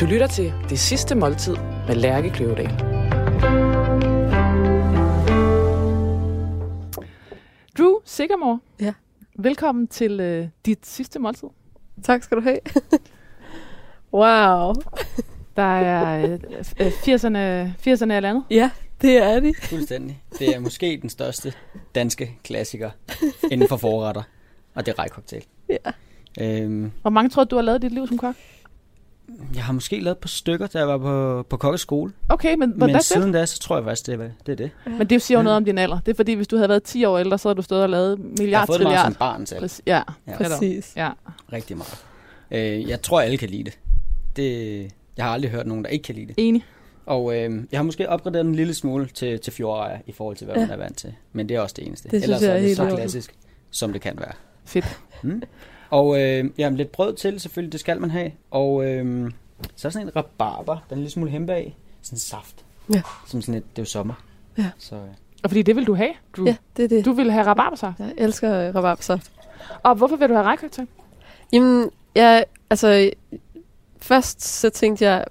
Du lytter til Det Sidste Måltid med Lærke Kløvedal. Drew Sigamore. Ja. Velkommen til øh, dit sidste måltid. Tak skal du have. wow. Der er øh, øh, 80'erne, 80'erne er landet. Ja, det er de. Fuldstændig. Det er måske den største danske klassiker inden for forretter, og det er rejcocktail. Ja. Øhm, Hvor mange tror du, du har lavet dit liv som kok? Jeg har måske lavet på stykker, da jeg var på, på kokkeskole. Okay, men, men Men that's siden da, så tror jeg faktisk, det er det. Er det. it. Men det siger jo noget om din alder. Det er fordi, hvis du havde været 10 år ældre, så havde du stået og lavet Jeg har milliard fået det meget som trilliard. barn selv. Præcis. Ja, Ja. Præcis. Ja. Rigtig meget. Øh, jeg tror, alle kan lide det. det. Jeg har aldrig hørt nogen, der ikke kan lide det. Enig. Og øh, jeg har måske opgraderet en lille smule til, til fjordrejer i forhold til, hvad Ja. man er vant til. Men det er også det eneste. Det synes Ellers jeg er er det så klassisk, som det kan være. Fedt. Mm. Og øh, jamen, lidt brød til, selvfølgelig, det skal man have. Og øh, så er sådan en rabarber, den er en lille smule hempe af. Sådan en saft. Ja. Som sådan et, det er jo sommer. Ja. Så øh, Og fordi det vil du have, Drew. Ja, det er det. Du vil have rabarbersaft. Jeg elsker øh, rabarbersaft. Og hvorfor vil du have rejkoktail? Jamen, jeg, altså, først så tænkte jeg,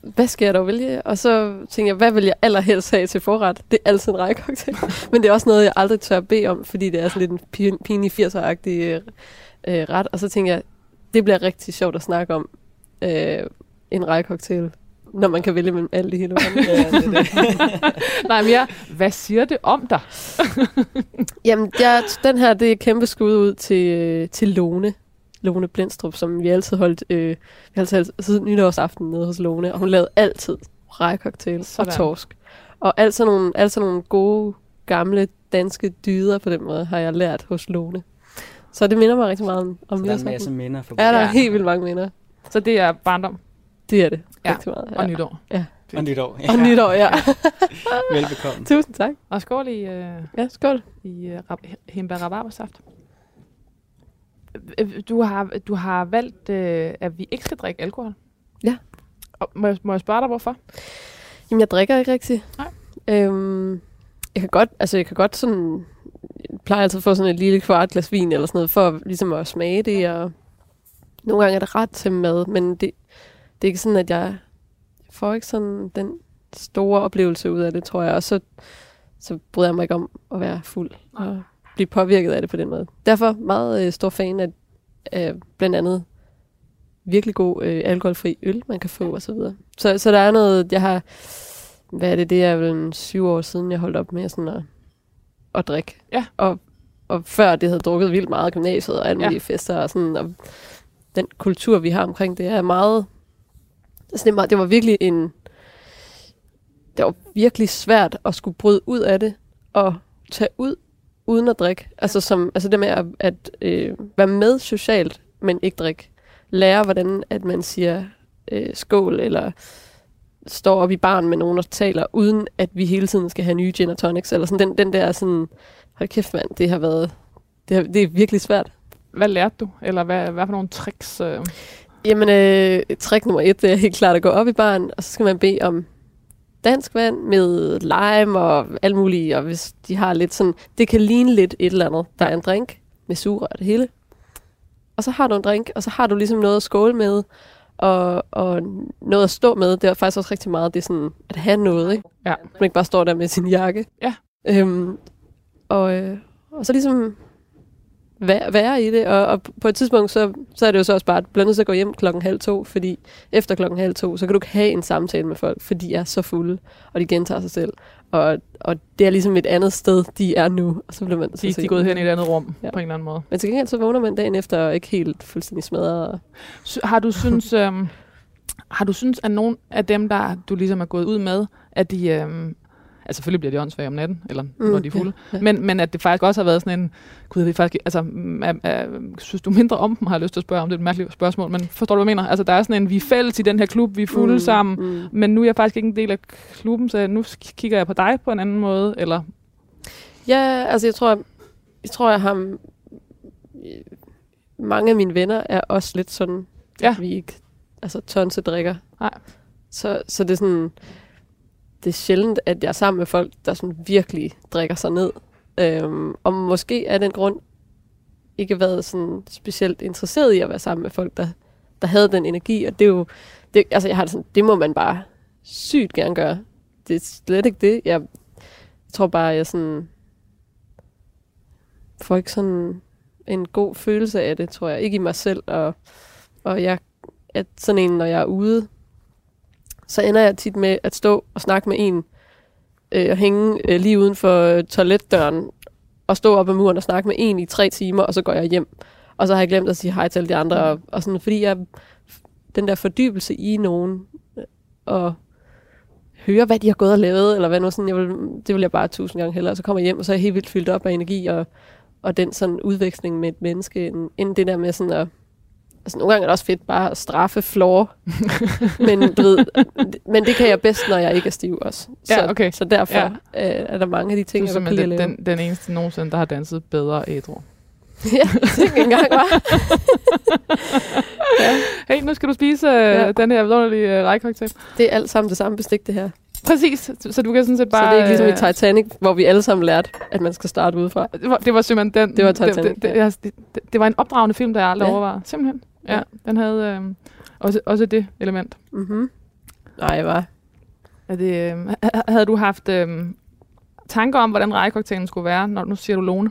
hvad skal jeg dog vælge? Og så tænkte jeg, hvad vil jeg allerhelst have til forret? Det er altid en rejkoktail. Men det er også noget, jeg aldrig tør bede om, fordi det er sådan lidt en pin- pinlig 80'er-agtig øh, ret. Og så tænkte jeg, det bliver rigtig sjovt at snakke om øh, en rejkoktail, når man kan vælge mellem alle de hele verden. ja, det det. Nej, men ja, hvad siger det om dig? Jamen, jeg, den her, det er et kæmpe skud ud til, øh, til Lone. Lone Blindstrup, som vi altid holdt, øh, vi har altid holdt siden nytårsaften nede hos Lone, og hun lavede altid rejcocktails og torsk. Og alt sådan, nogle, alt sådan nogle gode, gamle danske dyder på den måde, har jeg lært hos Lone. Så det minder mig rigtig meget om, om Så der er en masse minder for Ja, der er Ja. helt vildt mange minder. Så det er barndom Det er det. Ja, Rigtig meget. og nytår. Og nytår. Og nytår, ja. Velbekomme. Tusind tak. Og skål i, øh, Ja, skål. i øh, rab- hindbær rabarbersaft. Øh, Du har, du har valgt, øh, at vi ikke skal drikke alkohol. Ja. Og må, jeg, må jeg spørge dig, hvorfor? Jamen, jeg drikker ikke rigtig. Nej. Øhm, jeg kan godt, altså jeg kan godt sådan, plejer altid at få sådan et lille kvart glas vin eller sådan noget, for ligesom at smage det, og nogle gange er det ret til mad, men det, det er ikke sådan, at jeg får ikke sådan den store oplevelse ud af det, tror jeg, og så, så bryder jeg mig ikke om at være fuld og blive påvirket af det på den måde. Derfor meget øh, stor fan af øh, blandt andet virkelig god øh, alkoholfri øl, man kan få og så videre. Så, så der er noget, jeg har, hvad er det, det er vel en syv år siden, jeg holdt op med sådan at, at drikke. Ja. Og, og før det havde drukket vildt meget i gymnasiet og alle Ja. mulige fester og sådan, og den kultur, vi har omkring det, er meget, altså det, meget, det var virkelig en, det var virkelig svært at skulle bryde ud af det og tage ud uden at drikke. Altså, som, altså det med at, at øh, være med socialt, men ikke drikke. Lære, hvordan at man siger øh, skål, eller står op i baren med nogen og taler, uden at vi hele tiden skal have nye gin og tonics. Eller sådan den, den der sådan, hold kæft mand, det har været, det, har, det er virkelig svært. Hvad lærte du? Eller hvad, hvad for nogle tricks? Øh? Jamen, øh, trick nummer et, det er helt klart at gå op i baren, og så skal man bede om dansk vand med lime og alt muligt, og hvis de har lidt sådan, det kan ligne lidt et eller andet. Der er en drink med sugerør og det hele. Og så har du en drink, og så har du ligesom noget at skåle med, og, og noget at stå med. Det er faktisk også rigtig meget, det sådan at have noget, ikke? Ja. Man ikke bare står der med sin jakke. Ja. Øhm, og, øh, og så ligesom være, være i det, og, og på et tidspunkt, så, så er det jo så også bare, at bliver nødt til at gå hjem klokken halv to, fordi efter klokken halv to, så kan du ikke have en samtale med folk, for de er så fulde, og de gentager sig selv. Og, og det er ligesom et andet sted, de er nu, og så bliver man... så De, de er gået hen i et andet rum Ja. på en eller anden måde. Men til gengæld så vågner man dagen efter, og ikke helt fuldstændig smadret. Sy- Har du synes, øhm, har du synes, at nogen af dem, der du ligesom er gået ud med, at de... Øhm, altså selvfølgelig bliver de åndssvage om natten, eller mm, når de er fulde. ja. Men, men at det faktisk også har været sådan en... Gud, vi faktisk, altså, er, er, synes du mindre om dem, har jeg lyst til at spørge om? Det er et mærkeligt spørgsmål, men forstår du, hvad jeg mener? Altså, der er sådan en, vi er fælles i den her klub, vi er fulde mm, sammen, Mm. men nu er jeg faktisk ikke en del af klubben, så nu kigger jeg på dig på en anden måde, eller... Ja, altså jeg tror, jeg tror, jeg har... Mange af mine venner er også lidt sådan, Ja. at vi ikke altså, tonse drikker. Nej. Så, så det er sådan... Det er sjældent, at jeg er sammen med folk, der sådan virkelig drikker sig ned. Øhm, og måske af den grund ikke været sådan specielt interesseret i at være sammen med folk, der, der havde den energi. Og det er jo det, altså, jeg har det sådan, det må man bare sygt gerne gøre. Det er slet ikke det. Jeg, jeg tror bare, jeg sådan får ikke sådan en god følelse af det, tror jeg. Ikke i mig selv, og, og jeg er sådan en, når jeg er ude, så ender jeg tit med at stå og snakke med en, øh, og hænge øh, lige uden for øh, toiletdøren, og stå op ad muren og snakke med en i tre timer, og så går jeg hjem. Og så har jeg glemt at sige hej til alle de andre, og, og sådan, fordi jeg, den der fordybelse i nogen, øh, og høre, hvad de har gået og lavet, eller hvad nu sådan, jeg vil, det vil jeg bare tusind gange hellere. Så kommer jeg hjem, og så er jeg helt vildt fyldt op af energi, og, og den sådan udveksling med et menneske, end, end det der med sådan at, altså nogle gange er det også fedt bare at straffe flår, men, du ved, men det kan jeg bedst, når jeg ikke er stiv også. Så, Ja, okay. så derfor Ja. ja. øh, er der mange af de ting, du jeg godt kan lide den, den, eneste nogensinde, der har danset bedre ædru. ja, det ikke engang var. Hey, nu skal du spise øh, Ja. den her vidunderlige øh, rejkoktail. Det er alt sammen det samme bestik, det her. Præcis, så, du kan sådan set bare... så det er ikke ligesom øh, i Titanic, hvor vi alle sammen lærte, at man skal starte udefra. Det var, det var simpelthen den... Det var Titanic, det, det, ja. det, det, det var en opdragende film, der jeg aldrig Ja. overvejede. Simpelthen. Ja, den havde øh, også, også det element. Mhm. Nej, jeg var. Er det, øh, ha- havde du haft øh, tanker om, hvordan rejkoktailen skulle være, når nu siger du Lone?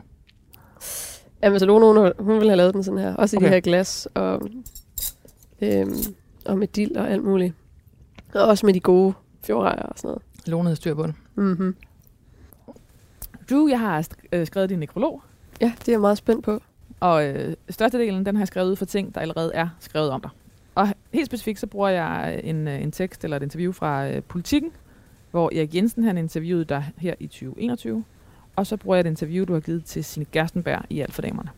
Jamen, så Lone, hun, hun ville have lavet den sådan her. Også i Okay. de her glas og, øhm, og med dild og alt muligt. Og også med de gode fjordrejer og sådan noget. Lone havde styr på det. Mm-hmm. Du, jeg har øh, skrevet din nekrolog, Ja, det er jeg meget spændt på. Og øh, størstedelen den har jeg skrevet ud for ting, der allerede er skrevet om dig. Og helt specifikt så bruger jeg en, øh, en tekst eller et interview fra øh, Politiken, hvor Erik Jensen han interviewede dig her i 2021. Og så bruger jeg et interview, du har givet til Signe Gerstenberg i Alt for Damerne.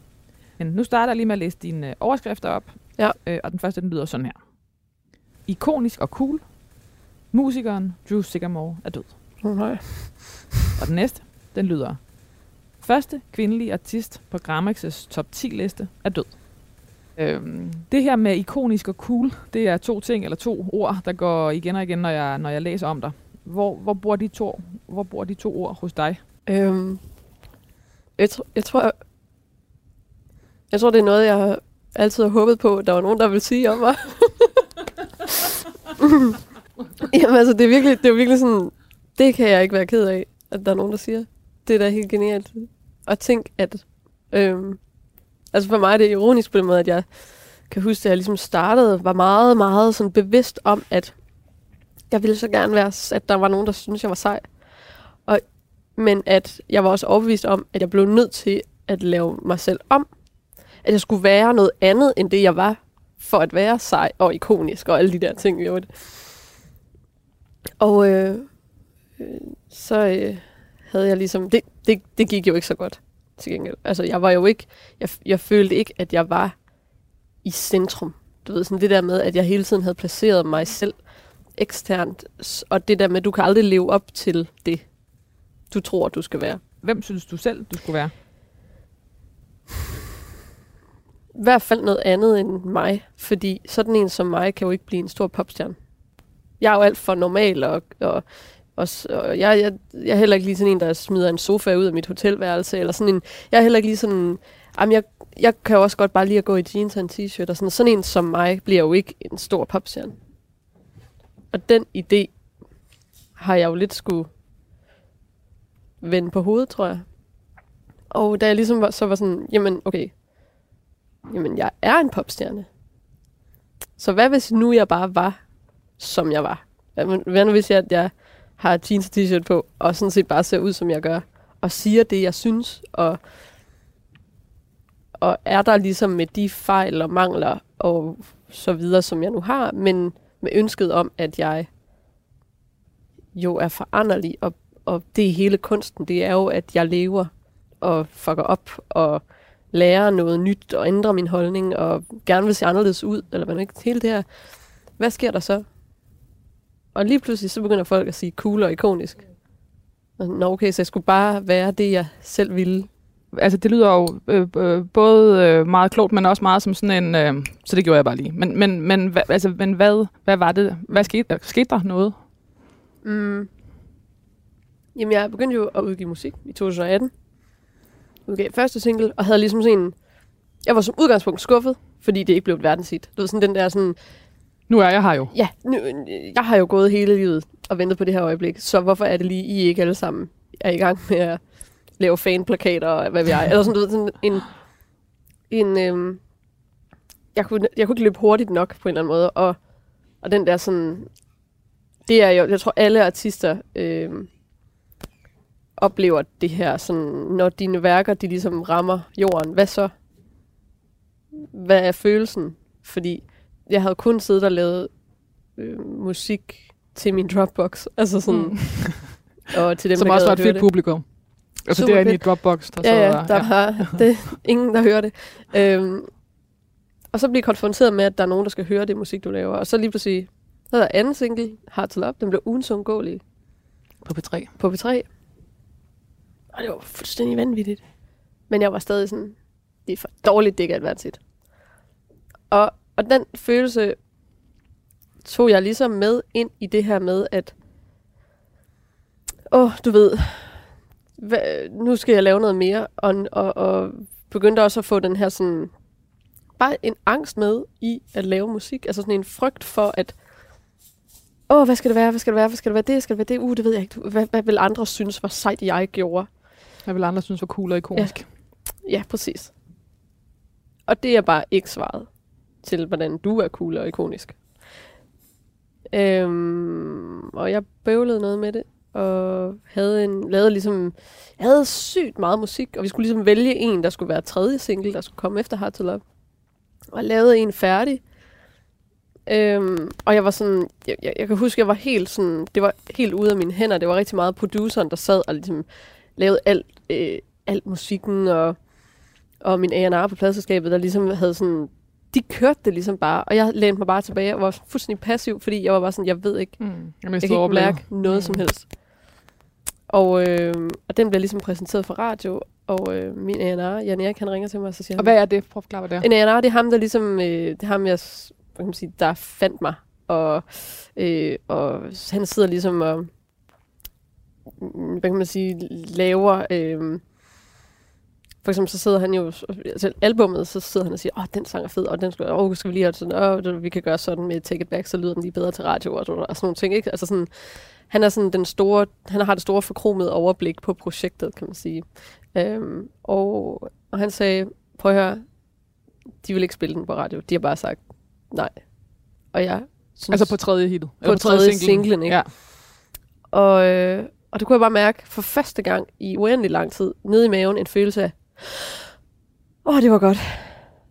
Men nu starter jeg lige med at læse dine øh, overskrifter op. Ja. Øh, og den første, den lyder sådan her. Ikonisk og cool. Musikeren Drew Sigamore er død. Nej. Og den næste, den lyder. Første kvindelige artist på Grammix' top 10 liste er død. Øhm, det her med ikonisk og cool, det er to ting eller to ord, der går igen og igen, når jeg, når jeg læser om dig. Hvor, hvor, bor de to, hvor bor de to ord hos dig? Øhm, jeg, tr- jeg tror, jeg tror, det er noget, jeg har altid har håbet på, at der var nogen, der ville sige om mig. Jamen altså, det er, virkelig, det er virkelig sådan, det kan jeg ikke være ked af, at der er nogen, der siger. Det er da helt genialt. Og tænk, at... Øhm, altså for mig er det ironisk på den måde, at jeg kan huske, at jeg ligesom startede, var meget, meget sådan bevidst om, at jeg ville så gerne være, at der var nogen, der syntes, jeg var sej. Og, men at jeg var også overbevist om, at jeg blev nødt til at lave mig selv om. At jeg skulle være noget andet, end det jeg var, for at være sej og ikonisk og alle de der ting, vi gjorde. Og øh, øh, så øh, havde jeg ligesom... Det, det, det gik jo ikke så godt, til gengæld. Altså, jeg var jo ikke... Jeg, jeg følte ikke, at jeg var i centrum. Du ved, sådan det der med, at jeg hele tiden havde placeret mig selv eksternt. Og det der med, at du kan aldrig leve op til det, du tror, du skal være. Hvem synes du selv, du skulle være? I hvert fald noget andet end mig, fordi sådan en som mig kan jo ikke blive en stor popstjerne. Jeg er jo alt for normal, og, og, og, og jeg, jeg, jeg er heller ikke lige sådan en, der smider en sofa ud af mit hotelværelse, eller sådan en, jeg er heller ikke lige sådan, jamen jeg, jeg kan jo også godt bare lige at gå i jeans og en t-shirt, og sådan, sådan en som mig bliver jo ikke en stor popstjerne. Og den idé har jeg jo lidt skulle vende på hovedet, tror jeg. Og da jeg ligesom var, så var sådan, jamen okay, jamen jeg er en popstjerne. Så hvad hvis nu jeg bare var, som jeg var? Hvad nu hvis jeg, at jeg har jeans og t-shirt på, og sådan set bare ser ud, som jeg gør, og siger det, jeg synes, og, og er der ligesom med de fejl og mangler og så videre, som jeg nu har, men med ønsket om, at jeg jo er foranderlig, og, og det er hele kunsten, det er jo, at jeg lever og fucker op, og lærer noget nyt, og ændrer min holdning, og gerne vil se anderledes ud, eller hvad ikke, hele det her. Hvad sker der så? Og lige pludselig, så begynder folk at sige cool og ikonisk. Og Nå, okay, så jeg skulle bare være det, jeg selv ville. Altså, det lyder jo øh, øh, både øh, meget klogt, men også meget som sådan en... Øh, så det gjorde jeg bare lige. Men, men, men, hva, altså, men hvad, hvad var det? Hvad skete der? Skete der noget? Mm. Jamen, jeg begyndte jo at udgive musik i 2018. Udgav første single, og havde ligesom sådan en... Jeg var som udgangspunkt skuffet, fordi det ikke blev et verdenshit. Du ved, sådan den der sådan... Nu er jeg her jo. Ja, nu, jeg har jo gået hele livet og ventet på det her øjeblik, så hvorfor er det lige, I ikke alle sammen er i gang med at lave fanplakater og hvad ved jeg, eller sådan, du ved, sådan en, en øhm, jeg, kunne, jeg kunne ikke løbe hurtigt nok på en eller anden måde, og, og den der sådan, det er jo, jeg tror alle artister øhm, oplever det her, sådan, når dine værker, de ligesom rammer jorden, hvad så? Hvad er følelsen? Fordi jeg havde kun siddet og lavet øh, musik til min Dropbox. Altså sådan, mm. og til dem, Som der også var et fedt publikum. Altså Super det er inde i. Dropbox, der Ja, ja, der har, det ingen, der hører det. Øhm, og så bliver konfronteret med, at der er nogen, der skal høre det musik, du laver. Og så lige pludselig, så er der anden single, Hard to Love, den blev ugens undgåelig på P3. på P3. Og det var fuldstændig vanvittigt. Men jeg var stadig sådan, det er for dårligt, det ikke er værtsit. Og, og den følelse tog jeg ligesom med ind i det her med, at åh, du ved, hvad, nu skal jeg lave noget mere, og, og, og begyndte også at få den her sådan, bare en angst med i at lave musik, altså sådan en frygt for, at åh, hvad skal det være, hvad skal det være, hvad skal det være, det skal det være, det, uh, det ved jeg ikke, hvad, hvad vil andre synes var sejt, jeg gjorde? Jeg vil andre synes var cool og ikonisk. Ja. Ja, præcis. Og det er bare ikke svaret til, hvordan du er cool og ikonisk. Øhm, og jeg bøvlede noget med det, og havde en, lavede ligesom, jeg havde sygt meget musik, og vi skulle ligesom vælge en, der skulle være tredje single, der skulle komme efter Hard to Love. Og lavede en færdig. Øhm, og jeg var sådan, jeg, jeg, jeg kan huske, jeg var helt sådan, det var helt ude af mine hænder. Det var rigtig meget produceren, der sad og ligesom lavede alt, øh, alt musikken, og, og min A&R på pladselskabet, der ligesom havde sådan, de kørte det ligesom bare, og jeg lænede mig bare tilbage og var fuldstændig passiv, fordi jeg var bare sådan, jeg ved ikke, Mm. Jeg, jeg kan ikke mærke noget Mm. som helst. Og, øh, og den bliver ligesom præsenteret for radio, og øh, min A&R, Jan Erik, han ringer til mig, og så siger Og han, hvad er det? Prøv at forklare, hvad det er. en A&R, det er ham, der ligesom, øh, det er ham, jeg, hvad kan man sige, der fandt mig, og, øh, og han sidder ligesom og, mm, hvad kan man sige, laver, øh, for eksempel så sidder han jo, altså albummet, så sidder han og siger, åh, den sang er fed, og den skal, åh, skal vi lige have sådan, åh, vi kan gøre sådan med Take It Back, så lyder den lige bedre til radio, og, og sådan nogle ting, ikke? Altså sådan, han er sådan den store, han har det store forkromede overblik på projektet, kan man sige. Øhm, og, og han sagde, prøv at høre, de vil ikke spille den på radio, de har bare sagt nej. Og jeg synes, Altså på tredje hittet. på tredje singlen, ikke? Ja. Og, øh, og det kunne jeg bare mærke for første gang i uendelig lang tid, nede i maven, en følelse af, åh, det var godt.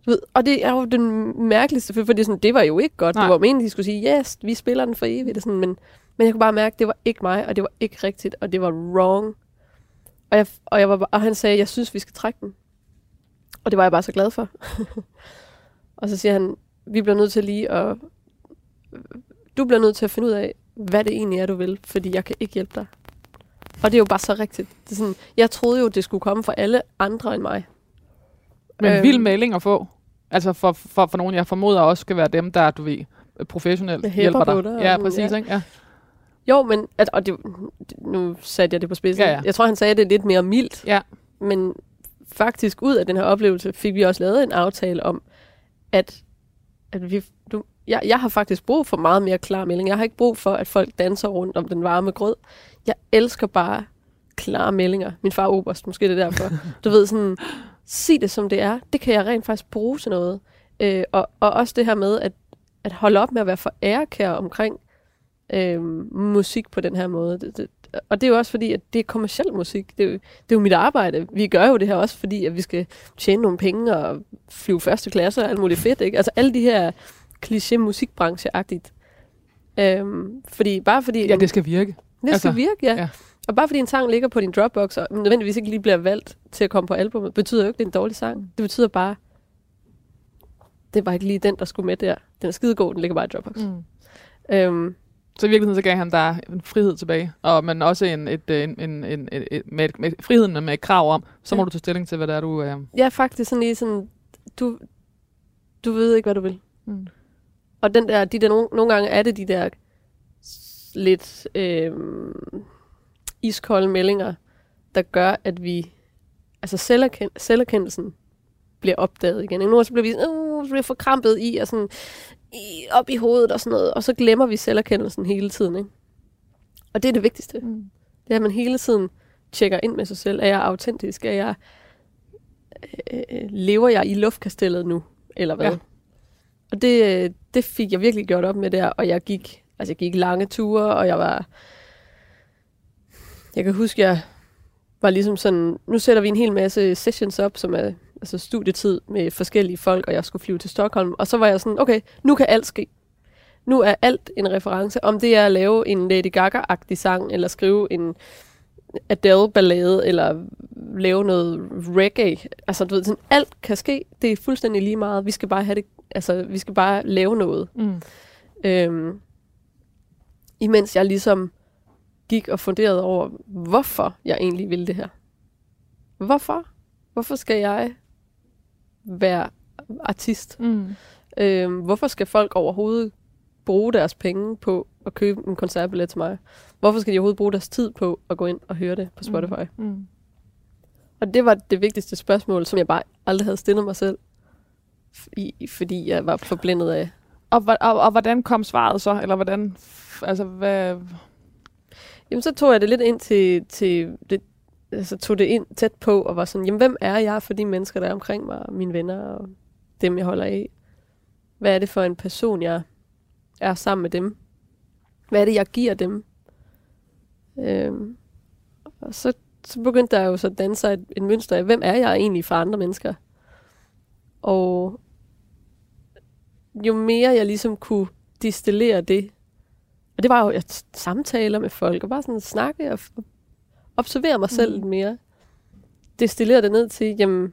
Du ved, og det er jo den mærkeligste, for fordi sådan, det var jo ikke godt. Nej. Det var meningen, de skulle sige, yes, vi spiller den for evigt. og Sådan, men, men jeg kunne bare mærke, at det var ikke mig, og det var ikke rigtigt, og det var wrong. Og, jeg, og, jeg var, og han sagde, jeg synes, vi skal trække den. Og det var jeg bare så glad for. og så siger han, vi bliver nødt til lige at... Du bliver nødt til at finde ud af, hvad det egentlig er, du vil, fordi jeg kan ikke hjælpe dig. Og det er jo bare så rigtigt. Det er sådan, jeg troede jo, det skulle komme fra alle andre end mig. Men en Øhm. vild melding at få. Altså for, for, for nogen, jeg formoder også skal være dem, der, du ved, professionelt hjælper dig. dig Ja, præcis. ja. Ikke? Ja. Jo, men, at, og det, nu satte jeg det på spidsen. Ja, ja. Jeg tror, han sagde det lidt mere mildt. Ja. Men faktisk ud af den her oplevelse fik vi også lavet en aftale om, at, at vi, du, jeg, jeg har faktisk brug for meget mere klar melding. Jeg har ikke brug for, at folk danser rundt om den varme grød. Jeg elsker bare klare meldinger. Min far er oberst, måske det er derfor. Du ved sådan, sig det som det er. Det kan jeg rent faktisk bruge til noget. Øh, og, og også det her med, at, at holde op med at være for ærekær omkring øh, musik på den her måde. Det, det, og det er jo også fordi, at det er kommersiel musik. Det er, jo, det er jo mit arbejde. Vi gør jo det her også, fordi at vi skal tjene nogle penge og flyve første klasse og alt muligt fedt. Ikke? Altså alle de her kliché musikbrancheagtigt. Øhm, fordi, bare fordi ja, det skal virke. det skal altså, virke, ja. ja. Og bare fordi en sang ligger på din Dropbox, og nødvendigvis ikke lige bliver valgt til at komme på albumet, betyder jo ikke, at det er en dårlig sang. Det betyder bare, det bare ikke lige den, der skulle med der. Den er skidegod, den ligger bare i Dropbox. Mm. Øhm, Så i virkeligheden så gav han dig en frihed tilbage, og men også en, et, øh, en, en, en, et, et, med, med friheden med et krav om, så må Ja. du tage stilling til, hvad det er, du... Øh, ja, faktisk sådan lige sådan, du, du ved ikke, hvad du vil. mm. Og den der, de der, nogle, nogle gange er det de der lidt øh, iskolde meldinger, der gør, at vi, altså selverkend, selverkendelsen bliver opdaget igen. Gange så bliver vi sådan, uh, så bliver forkrampet i, og sådan, i, op i hovedet og sådan noget, og så glemmer vi selverkendelsen hele tiden, ikke? Og det er det vigtigste. Mm. Det er, at man hele tiden tjekker ind med sig selv. Er jeg autentisk? Er jeg, øh, lever jeg i luftkastellet nu? Eller hvad? Ja. Og det, øh, det fik jeg virkelig gjort op med der, og jeg gik, altså jeg gik lange ture, og jeg var, jeg kan huske, jeg var ligesom sådan, nu sætter vi en hel masse sessions op, som er altså studietid med forskellige folk, og jeg skulle flyve til Stockholm, og så var jeg sådan, okay, nu kan alt ske. Nu er alt en reference, om det er at lave en Lady Gaga-agtig sang, eller skrive en Adele-ballade, eller lave noget reggae. Altså, du ved, sådan, alt kan ske. Det er fuldstændig lige meget. Vi skal bare have det, altså, vi skal bare lave noget. Mm. Øhm, imens jeg ligesom gik og funderede over, hvorfor jeg egentlig ville det her. Hvorfor? Hvorfor skal jeg være artist? Mm. Øhm, hvorfor skal folk overhovedet bruge deres penge på at købe en koncertbillet til mig? Hvorfor skal de overhovedet bruge deres tid på at gå ind og høre det på Spotify? Mm. Mm. Og det var det vigtigste spørgsmål, som jeg bare aldrig havde stillet mig selv. I, fordi jeg var forblændet af Og, og, og hvordan kom svaret så? Eller hvordan, altså hvad, Jamen, så tog jeg det lidt ind til, til det, altså tog det ind tæt på, og var sådan, jamen, hvem er jeg for de mennesker, der er omkring mig, og mine venner, og dem, jeg holder af? Hvad er det for en person, jeg er sammen med dem? Hvad er det, jeg giver dem? Øhm, og så, så begyndte der jo så at danne sig et, et mønster af, hvem er jeg egentlig for andre mennesker? Og jo mere jeg ligesom kunne distillere det, og det var jo at samtaler med folk, og bare sådan snakke og observere mig selv Mhm. lidt mere. Destillere det ned til, jamen,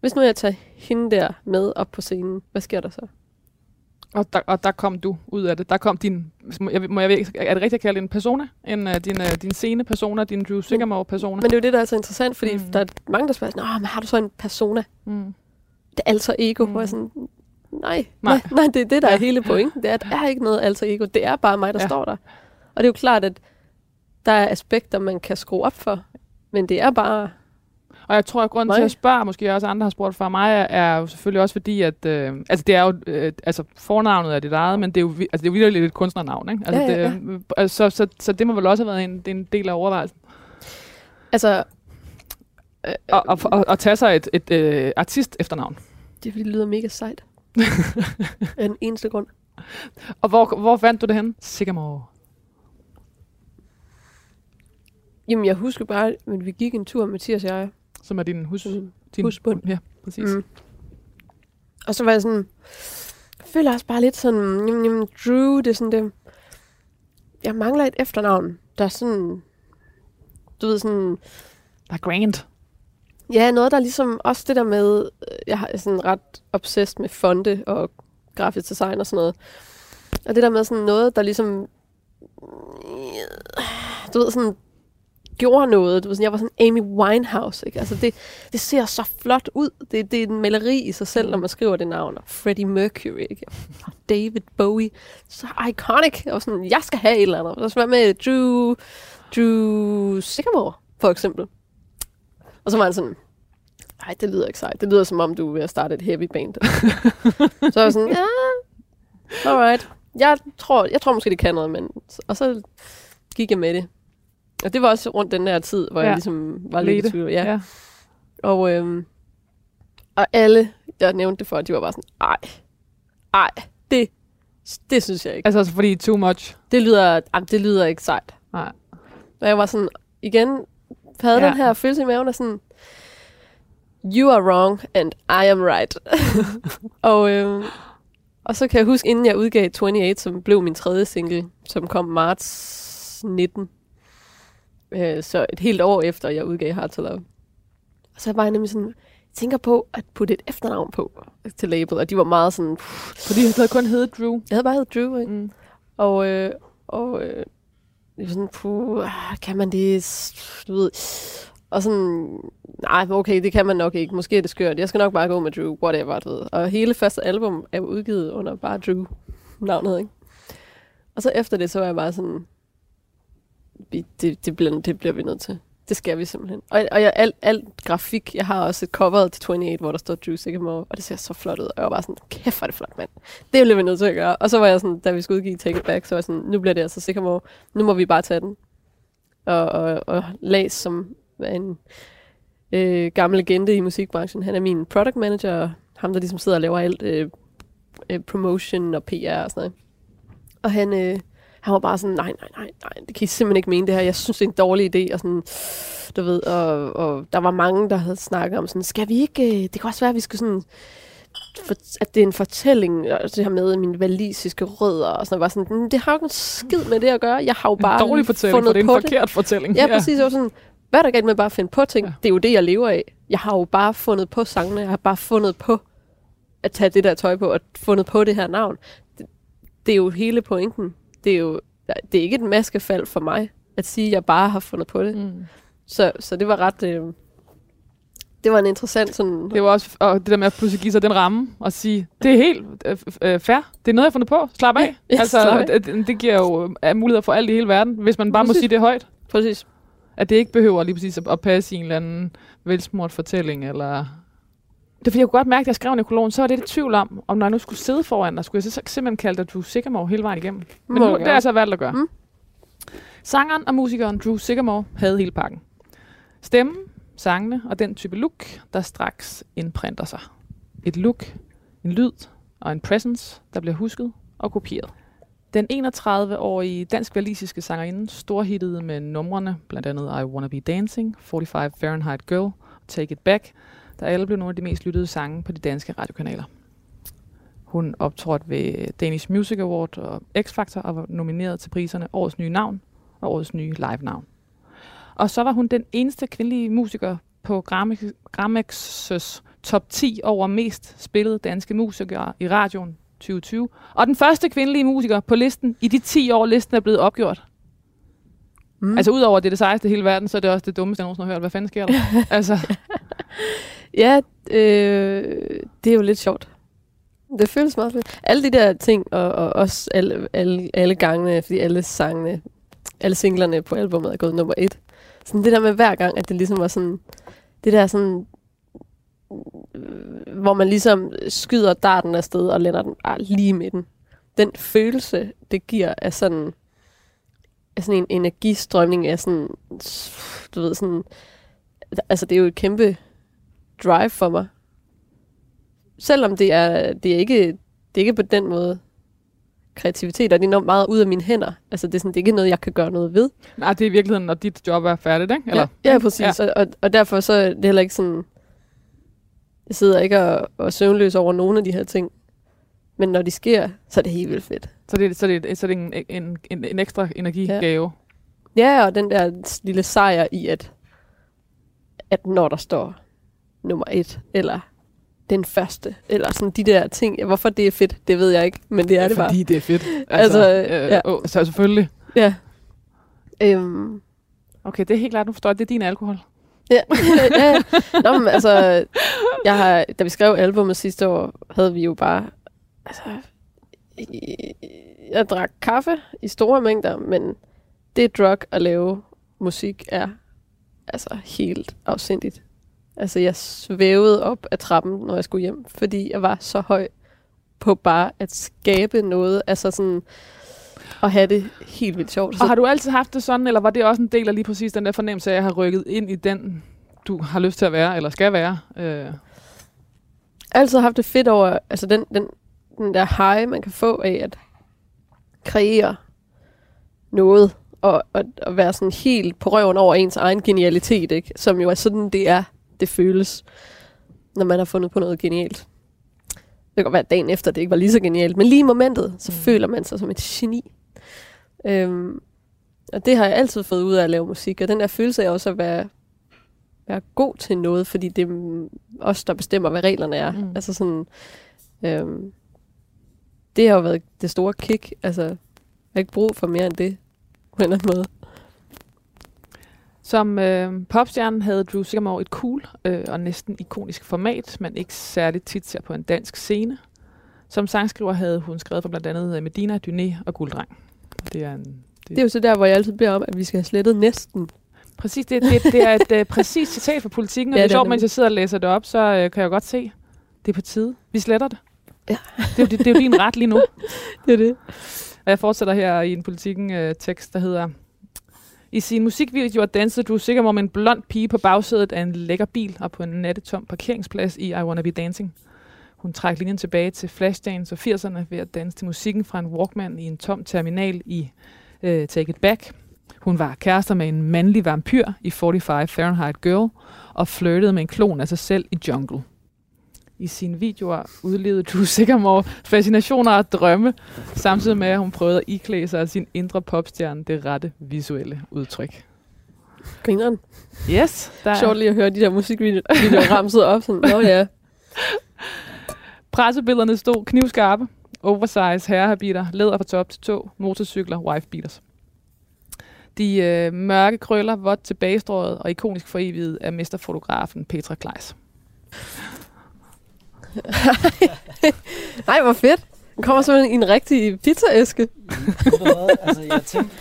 hvis nu jeg tager hende der med op på scenen, hvad sker der så? Og der, og der kom du ud af det. Der kom din, må jeg, må jeg, er det rigtigt at kalde det en persona? En, uh, din, uh, din scene persona, din Drew Sigamore persona? Men det er jo det, der er så interessant, fordi mm. der er mange, der spørger, sådan, men har du så en persona? mm. Det er alter ego, Mm. hvor jeg sådan, nej, Nej. nej, det er det, der Ja. er hele pointen. Det er, at der er ikke noget alter ego. Det er bare mig, der ja. står der. Og det er jo klart, at der er aspekter, man kan skrue op for. Men det er bare... Og jeg tror, at grunden til, Nej. at jeg spørger, måske også andre har spurgt fra mig, er, jo selvfølgelig også fordi, at øh, altså det er jo, øh, altså fornavnet er dit eget, men det er jo, altså det er jo virkelig et kunstnernavn, ikke? Altså, Ja, ja, det, øh, altså, så, så, så det må vel også have været en, det er en del af overvejelsen. Altså, øh, Og, og, og, og tage sig et, et øh, artist efternavn. det er fordi, det lyder mega sejt. af den eneste grund. Og hvor, hvor fandt du det hen? Sigamore. Jamen, jeg husker bare, at vi gik en tur, Mathias og jeg. Som er din hus... Mm. Din, Husbund. Ja, præcis. Mm. Og så var jeg sådan, jeg føler også bare lidt sådan, jamen, jamen, Drew, det er sådan det, jeg mangler et efternavn, der er sådan, du ved sådan, Der er grand. ja, noget der er ligesom, også det der med, jeg har sådan ret obsessed med fonte og grafisk design og sådan noget. Og det der med sådan noget, der ligesom, du ved sådan, gjorde noget. Du ved, sådan, jeg var sådan Amy Winehouse. Ikke? Altså det, det ser så flot ud. Det, det er en maleri i sig selv, når man skriver det navn. Og Freddie Mercury. Ikke? Og David Bowie. Så iconic. Og sådan, jeg skal have et eller andet. Og så var med Drew, Drew Sycamore, for eksempel. Og så var han sådan, nej, det lyder ikke sejt. Det lyder som om, du er ved at starte et heavy band. så var jeg sådan, ja, alright. Jeg tror, jeg tror måske, det kan noget, men... Og så gik jeg med det. Og det var også rundt den der tid, hvor ja. Jeg ligesom var lidt i tvivl. Ja. ja. Og, øhm, og alle, jeg nævnte det for, de var bare sådan, ej, ej, det, det synes jeg ikke. Altså, altså fordi too much. Det lyder, ej, det lyder ikke sejt. Nej. Og jeg var sådan, igen, havde ja. den her følelse i maven, og sådan, you are wrong, and I am right. og, øhm, og så kan jeg huske, inden jeg udgav 28, som blev min tredje single, som kom marts 19, øh, så et helt år efter, jeg udgav Hard to Love. Og så var jeg nemlig sådan, tænker på at putte et efternavn på til label, og de var meget sådan, Fordi jeg havde kun heddet Drew. jeg havde bare heddet Drew, ikke? Mm. Og, øh, og øh, det var sådan, puh, ah, kan man det, du ved, og sådan, nej, okay, det kan man nok ikke, måske er det skørt, jeg skal nok bare gå med Drew, whatever, du ved. Og hele første album er udgivet under bare Drew, navnet, ikke? Og så efter det, så var jeg bare sådan, vi, det, det, bliver, det bliver vi nødt til. det skal vi simpelthen. Og, og jeg, alt, alt grafik, jeg har også et cover til 28, hvor der står Drew Sycamore, og det ser så flot ud. Og jeg var bare sådan, kæft hvor er det flot, mand. Det bliver vi nødt til at gøre. Og så var jeg sådan, da vi skulle udgive Take It Back, så var jeg sådan, nu bliver det altså Sycamore. Nu må vi bare tage den. Og, og, og Las, som en øh, gammel legende i musikbranchen, han er min product manager, og ham, der ligesom sidder og laver alt øh, øh promotion og PR og sådan noget. Og han, øh, han var bare sådan, nej, nej, nej, nej, det kan I simpelthen ikke mene det her. Jeg synes, det er en dårlig idé. Og sådan, du ved, og, og der var mange, der havde snakket om sådan, skal vi ikke, øh, det kan også være, at vi skal sådan, for, at det er en fortælling, og det her med mine valisiske rødder, og sådan noget, var sådan, "Mm, det har jo ikke noget skid med det at gøre. Jeg har jo bare en dårlig fortælling, for fundet det er en på forkert fortælling. Ja, præcis. Jeg var sådan, hvad er der galt med bare at finde på ting? Ja. Ja. Det er jo det, jeg lever af. Jeg har jo bare fundet på sangene. Jeg har bare fundet på at tage det der tøj på, og fundet på det her navn. Det, det er jo hele pointen. Det er jo det er ikke et maskefald for mig, at sige, at jeg bare har fundet på det. Mm. Så, så det var ret... Øh, det var en interessant sådan... Det var også og det der med at pludselig give sig den ramme og sige, det er helt øh, øh, fair. Det er noget, jeg har fundet på. Slap af. Ja, altså, slap af. Det, det giver jo øh, muligheder for alt i hele verden, hvis man bare må Præcis. sige det højt. Præcis. At det ikke behøver lige præcis at, at passe i en eller anden velsmurt fortælling, eller... Det er fordi, jeg kunne godt mærke, at jeg skrev nekrologen, så var det lidt tvivl om, om når jeg nu skulle sidde foran dig, skulle jeg så simpelthen kalde dig Drew Sycamore hele vejen igennem. Men nu, det har jeg så valgt at gøre. Mm. Sangeren og musikeren Drew Sycamore havde hele pakken. Stemmen, sangene og den type look, der straks indprinter sig. Et look, en lyd og en presence, der bliver husket og kopieret. Den 31-årige dansk-valisiske sangerinde storhittede med numrene, blandt andet I Wanna Be Dancing, 45 Fahrenheit Girl Take It Back, der alle blev nogle af de mest lyttede sange på de danske radiokanaler. Hun optrådte ved Danish Music Award og X-Factor og var nomineret til priserne Årets Nye Navn og Årets Nye Live-navn. Og så var hun den eneste kvindelige musiker på Grammix' top 10 over mest spillede danske musikere i radioen 2020. Og den første kvindelige musiker på listen i de 10 år, listen er blevet opgjort. Mm. Altså udover at det er det sejeste i hele verden, så er det også det dummeste, jeg nogensinde har hørt. Hvad fanden sker der? altså, Ja, øh, det er jo lidt sjovt. Det føles meget fedt. Alle de der ting, og, og også alle, alle, alle gangene, fordi alle sangene, alle singlerne på albumet er gået nummer et. Sådan det der med hver gang, at det ligesom var sådan, det der sådan, øh, hvor man ligesom skyder darten afsted og lander den ah, lige i midten. Den følelse, det giver, er sådan, er sådan en energistrømning af sådan, du ved, sådan, altså det er jo et kæmpe drive for mig. Selvom det er, det er ikke, det er ikke på den måde kreativitet, og det er enormt meget ud af mine hænder. Altså det er, sådan, det er ikke noget, jeg kan gøre noget ved. nej, det er i virkeligheden, når dit job er færdigt, ikke? Eller? Ja, ja præcis. Ja. Og, og, derfor så er det heller ikke sådan, jeg sidder ikke og, og søvnløs over nogle af de her ting. Men når de sker, så er det helt vildt fedt. Så det, så det, så det er en, en, en, en ekstra energigave. Ja, og den der lille sejr i, at, at når der står nummer et, eller den første, eller sådan de der ting. Hvorfor det er fedt, det ved jeg ikke, men det er det bare. Fordi det er fedt. Altså, øh, ja. åh, så selvfølgelig. Ja. Øhm, Okay, det er helt klart, nu forstår jeg, det er din alkohol. ja. ja. Nå, men altså, jeg har, da vi skrev albumet sidste år, havde vi jo bare, altså, jeg drak kaffe i store mængder, men det drug at lave musik er altså helt afsindigt. Altså, jeg svævede op ad trappen, når jeg skulle hjem, fordi jeg var så høj på bare at skabe noget, altså sådan at have det helt vildt sjovt. Og har du altid haft det sådan, eller var det også en del af lige præcis den der fornemmelse af, at jeg har rykket ind i den, du har lyst til at være, eller skal være? Øh, altid haft det fedt over, altså den, den, den der high, man kan få af at kreere noget, og, og, og være sådan helt på røven over ens egen genialitet, ikke? som jo er sådan, det er, det føles, når man har fundet på noget genialt. Det kan godt være, at dagen efter det ikke var lige så genialt, men lige i momentet, så Mm. føler man sig som et geni. Øhm, og det har jeg altid fået ud af at lave musik, og den der følelse af også at være, være god til noget, fordi det er os, der bestemmer, hvad reglerne er. Mm. Altså sådan, øhm, det har jo været det store kick. Altså, jeg har ikke brug for mere end det, på en eller anden måde. Som øh, popstjerne havde Drew Sycamore et cool øh, og næsten ikonisk format, man ikke særligt tit ser på en dansk scene. Som sangskriver havde hun skrevet for blandt andet øh, Medina, Dyné og Gulddreng. Det er en... Det er jo så der, hvor jeg altid beder om, at vi skal have slettet næsten. Præcis, det, det, det er et uh, præcist citat fra politikken, og Ja, det det er sjovt, mens jeg sidder og læser det op, så uh, kan jeg godt se, det er på tide. Vi sletter det. Ja. Det, er, jo- det, det er jo din ret lige nu. Det er det. Og jeg fortsætter her i en politikken-tekst, der hedder... I sin musikvideo dansede du sikkert om en blond pige på bagsædet af en lækker bil og på en nattetom parkeringsplads i I Wanna Be Dancing. Hun trak linjen tilbage til Flashdance og 80'erne ved at danse til musikken fra en Walkman i en tom terminal i øh, Take It Back. Hun var kærester med en mandlig vampyr i 45 Fahrenheit Girl og flirtede med en klon af sig selv i Jungle. I sine videoer udlevede Drew Sigamore fascinationer og drømme, samtidig med, at hun prøvede at iklæde sig af sin indre popstjerne det rette visuelle udtryk. Grineren. Yes, der er Sjovt lige at høre de der musikvideoer ramset op. Sådan, Nå ja. pressebillederne stod knivskarpe, oversize herrehabiter, læder fra top til tå, motorcykler, wifebeaters. De øh, mørke krøller, vådt tilbagestrøget og ikonisk for evigt af mesterfotografen Petra Kleis. Nej, hvor fedt. Den kommer simpelthen i en rigtig pizzaæske. Altså, jeg tænkte,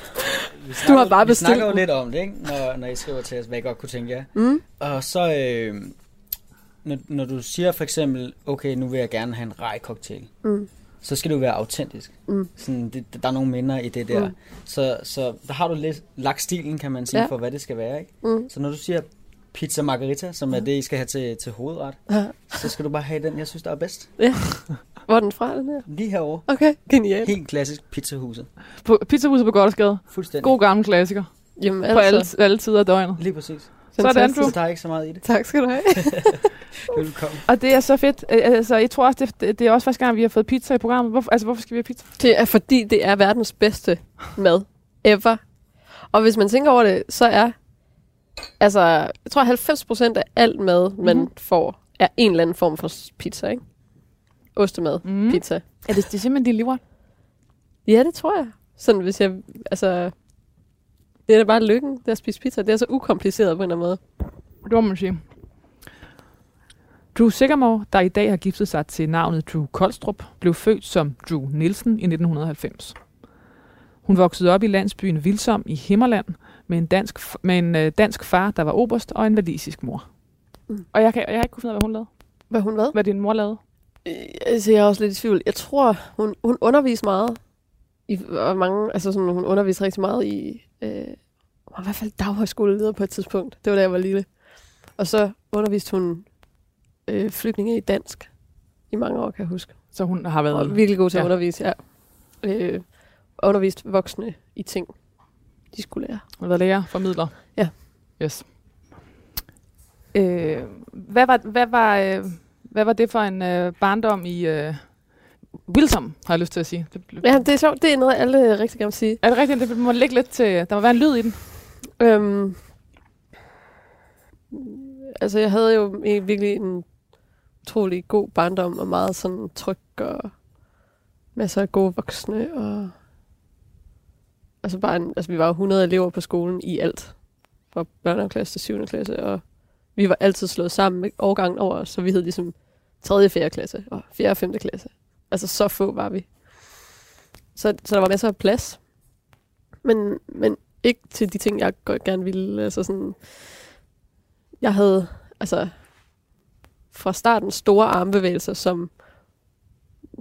vi Du har snakker- bare Vi bestilt snakker jo den. lidt om det, ikke? Når, når I skriver til os, hvad jeg godt kunne tænke jer. Mm. Og så, øh, når, når du siger for eksempel, okay, nu vil jeg gerne have en rej cocktail, Mm. så skal det jo være autentisk. Mm. Sådan, det, der er nogle minder i det der. Mm. Så, så der har du lidt lagt stilen, kan man sige, ja. for hvad det skal være. Ikke? Mm. Så når du siger pizza margarita, som er det, I skal have til, til hovedret, Ja. så skal du bare have den, jeg synes, der er bedst. Hvor er den fra, den her? Lige herovre. Okay, genialt. Helt klassisk pizzahuset. På pizzahuset på Gothersgade. Fuldstændig. God gammel klassiker. Jamen, Altså. På alle, alle tider af døgnet. Lige præcis. Sådan. Drew. Så der er ikke så meget i det. Tak skal du have. Velkommen. Og det er så fedt. Altså, jeg tror også, det, det er også første gang, vi har fået pizza i programmet. Hvorfor, altså, hvorfor skal vi have pizza? Det er fordi, det er verdens bedste mad ever. Og hvis man tænker over det, så er, altså, jeg tror 90 procent af alt mad, man Mhm. får, er en eller anden form for pizza, ikke? Ostemad, Mm. mm. pizza. Er det, det er simpelthen din livret? Ja, det tror jeg. Sådan hvis jeg, altså, det er da bare lykken, det at spise pizza. Det er så ukompliceret på en eller anden måde. Det må man sige. Drew Sigamore, der i dag har giftet sig til navnet Drew Kolstrup, blev født som Drew Nielsen i 1990. Hun voksede op i landsbyen Vilsom i Himmerland med en dansk, med en øh, dansk far, der var oberst, og en valisisk mor. Mm. Og jeg, kan, jeg har ikke kunnet finde ud af, hvad hun lavede. Hvad hun hvad? Hvad din mor lavede. Øh, Altså, jeg er også lidt i tvivl. Jeg tror, hun, hun underviser meget. I, og mange, altså sådan, hun underviser rigtig meget i, øh, hun var i hvert fald daghøjskoleleder på et tidspunkt. Det var da jeg var lille. Og så underviste hun øh, flygtninge i dansk i mange år, kan jeg huske. Så hun har været... Og virkelig god til at Ja. undervise, ja. Øh, undervist voksne i ting, de skulle lære. Hun har været lærer, formidler. Ja. Yes. Øh, hvad, var, hvad, var, øh, hvad var det for en øh, barndom i øh, Wilsom, har jeg lyst til at sige. Det, Ja, det er sjovt. Det er noget, alle rigtig gerne vil sige. Er det rigtigt? Det må ligge lidt til... Der må være en lyd i den. Øhm, altså, jeg havde jo virkelig en utrolig god barndom, og meget sådan tryg, og masser af gode voksne, og altså bare en, altså vi var 100 elever på skolen i alt, fra børneklasse til 7. klasse, og vi var altid slået sammen med årgangen over os, så vi hed ligesom 3. og 4. klasse, og 4. og 5. klasse. Altså så få var vi. Så, så der var masser af plads. Men, men ikke til de ting, jeg godt gerne ville. Altså sådan, jeg havde altså fra starten store armbevægelser, som,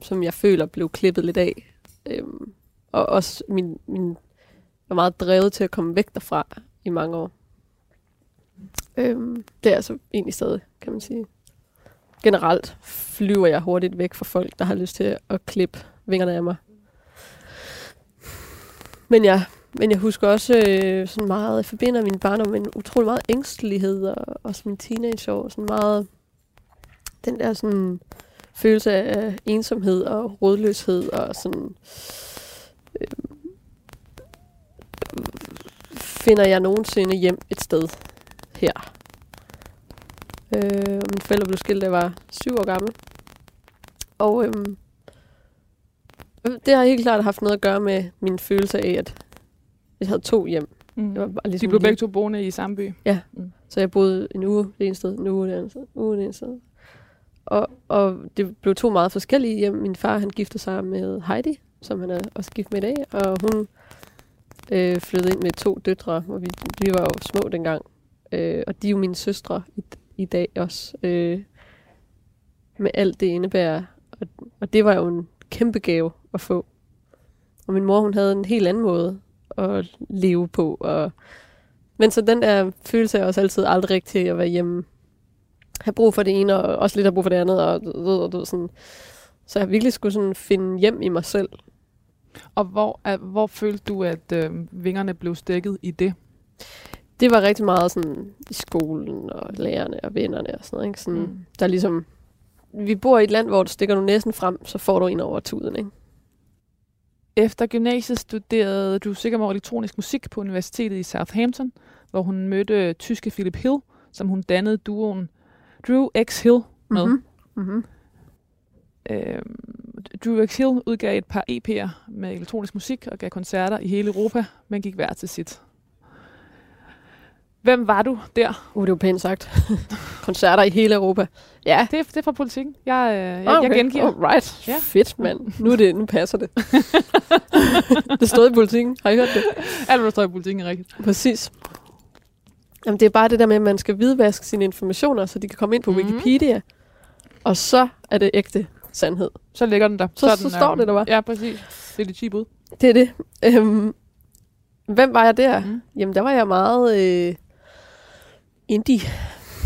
som jeg føler blev klippet lidt af. Øhm, og også min, min var meget drevet til at komme væk derfra i mange år. Øhm, det er altså egentlig stadig, kan man sige. Generelt flyver jeg hurtigt væk fra folk, der har lyst til at klippe vingerne af mig. Men ja, men jeg husker også øh, sådan meget, jeg forbinder min barndom med en utrolig meget ængstelighed, og også min teenageår, sådan meget den der sådan følelse af ensomhed og rådløshed og sådan øh, finder jeg nogensinde hjem et sted her. Øh, og mine forældre blev skilt, da jeg var syv år gammel. Og øhm, det har helt klart haft noget at gøre med min følelse af, at jeg havde to hjem. Mm. Det var bare De ligesom blev lige- begge to boende i samme by. så jeg boede en uge det ene sted, en uge det andet sted, en uge det ene sted. Og, og det blev to meget forskellige hjem. Min far, han giftede sig med Heidi, som han er også gift med i dag, og hun øh, flyttede ind med to døtre, og vi, vi var jo små dengang. Øh, og de er jo mine søstre i, i dag også. Øh, med alt det indebærer. Og, og det var jo en kæmpe gave at få. Og min mor, hun havde en helt anden måde at leve på. Og, men så den der følelse af også altid aldrig rigtig at være hjemme. Have brug for det ene, og også lidt have brug for det andet. Og, og, og, og, sådan. Så jeg virkelig skulle sådan finde hjem i mig selv. Og hvor, er, hvor følte du, at øh, vingerne blev stikket i det? Det var rigtig meget sådan i skolen og lærerne og vennerne og sådan noget. Ikke? Sådan, mm. Der er ligesom, vi bor i et land, hvor du stikker du næsen frem, så får du en over tuden. Ikke? Efter gymnasiet studerede du sikkert over elektronisk musik på universitetet i Southampton, hvor hun mødte tyske Philip Hill, som hun dannede duoen Drew X. Hill med. Mm-hmm. Mm-hmm. Øh, Drew. Hill udgav et par EP'er med elektronisk musik og gav koncerter i hele Europa, men gik hver til sit. Hvem var du der? Uh, det var pænt sagt. Koncerter i hele Europa. Ja. Det, er- det er fra politikken. Jeg, øh, jeg, Ah, jeg gengiver. Oh, right. Ja. Fedt, mand. Nu, er det, nu passer det. det stod i politikken. Har I hørt det? Alt, hvad der står i politikken, er rigtigt. Præcis. Jamen, det er bare det der med, at man skal hvidvaske sine informationer, så de kan komme ind på mm. Wikipedia. Og så er det ægte sandhed. Så ligger den der. Så- er så den, står det der bare. Ja, præcis. Det er lidt cheap ud. Det er det. Øhm, hvem var jeg der? Mm. Jamen, der var jeg meget øh, indie.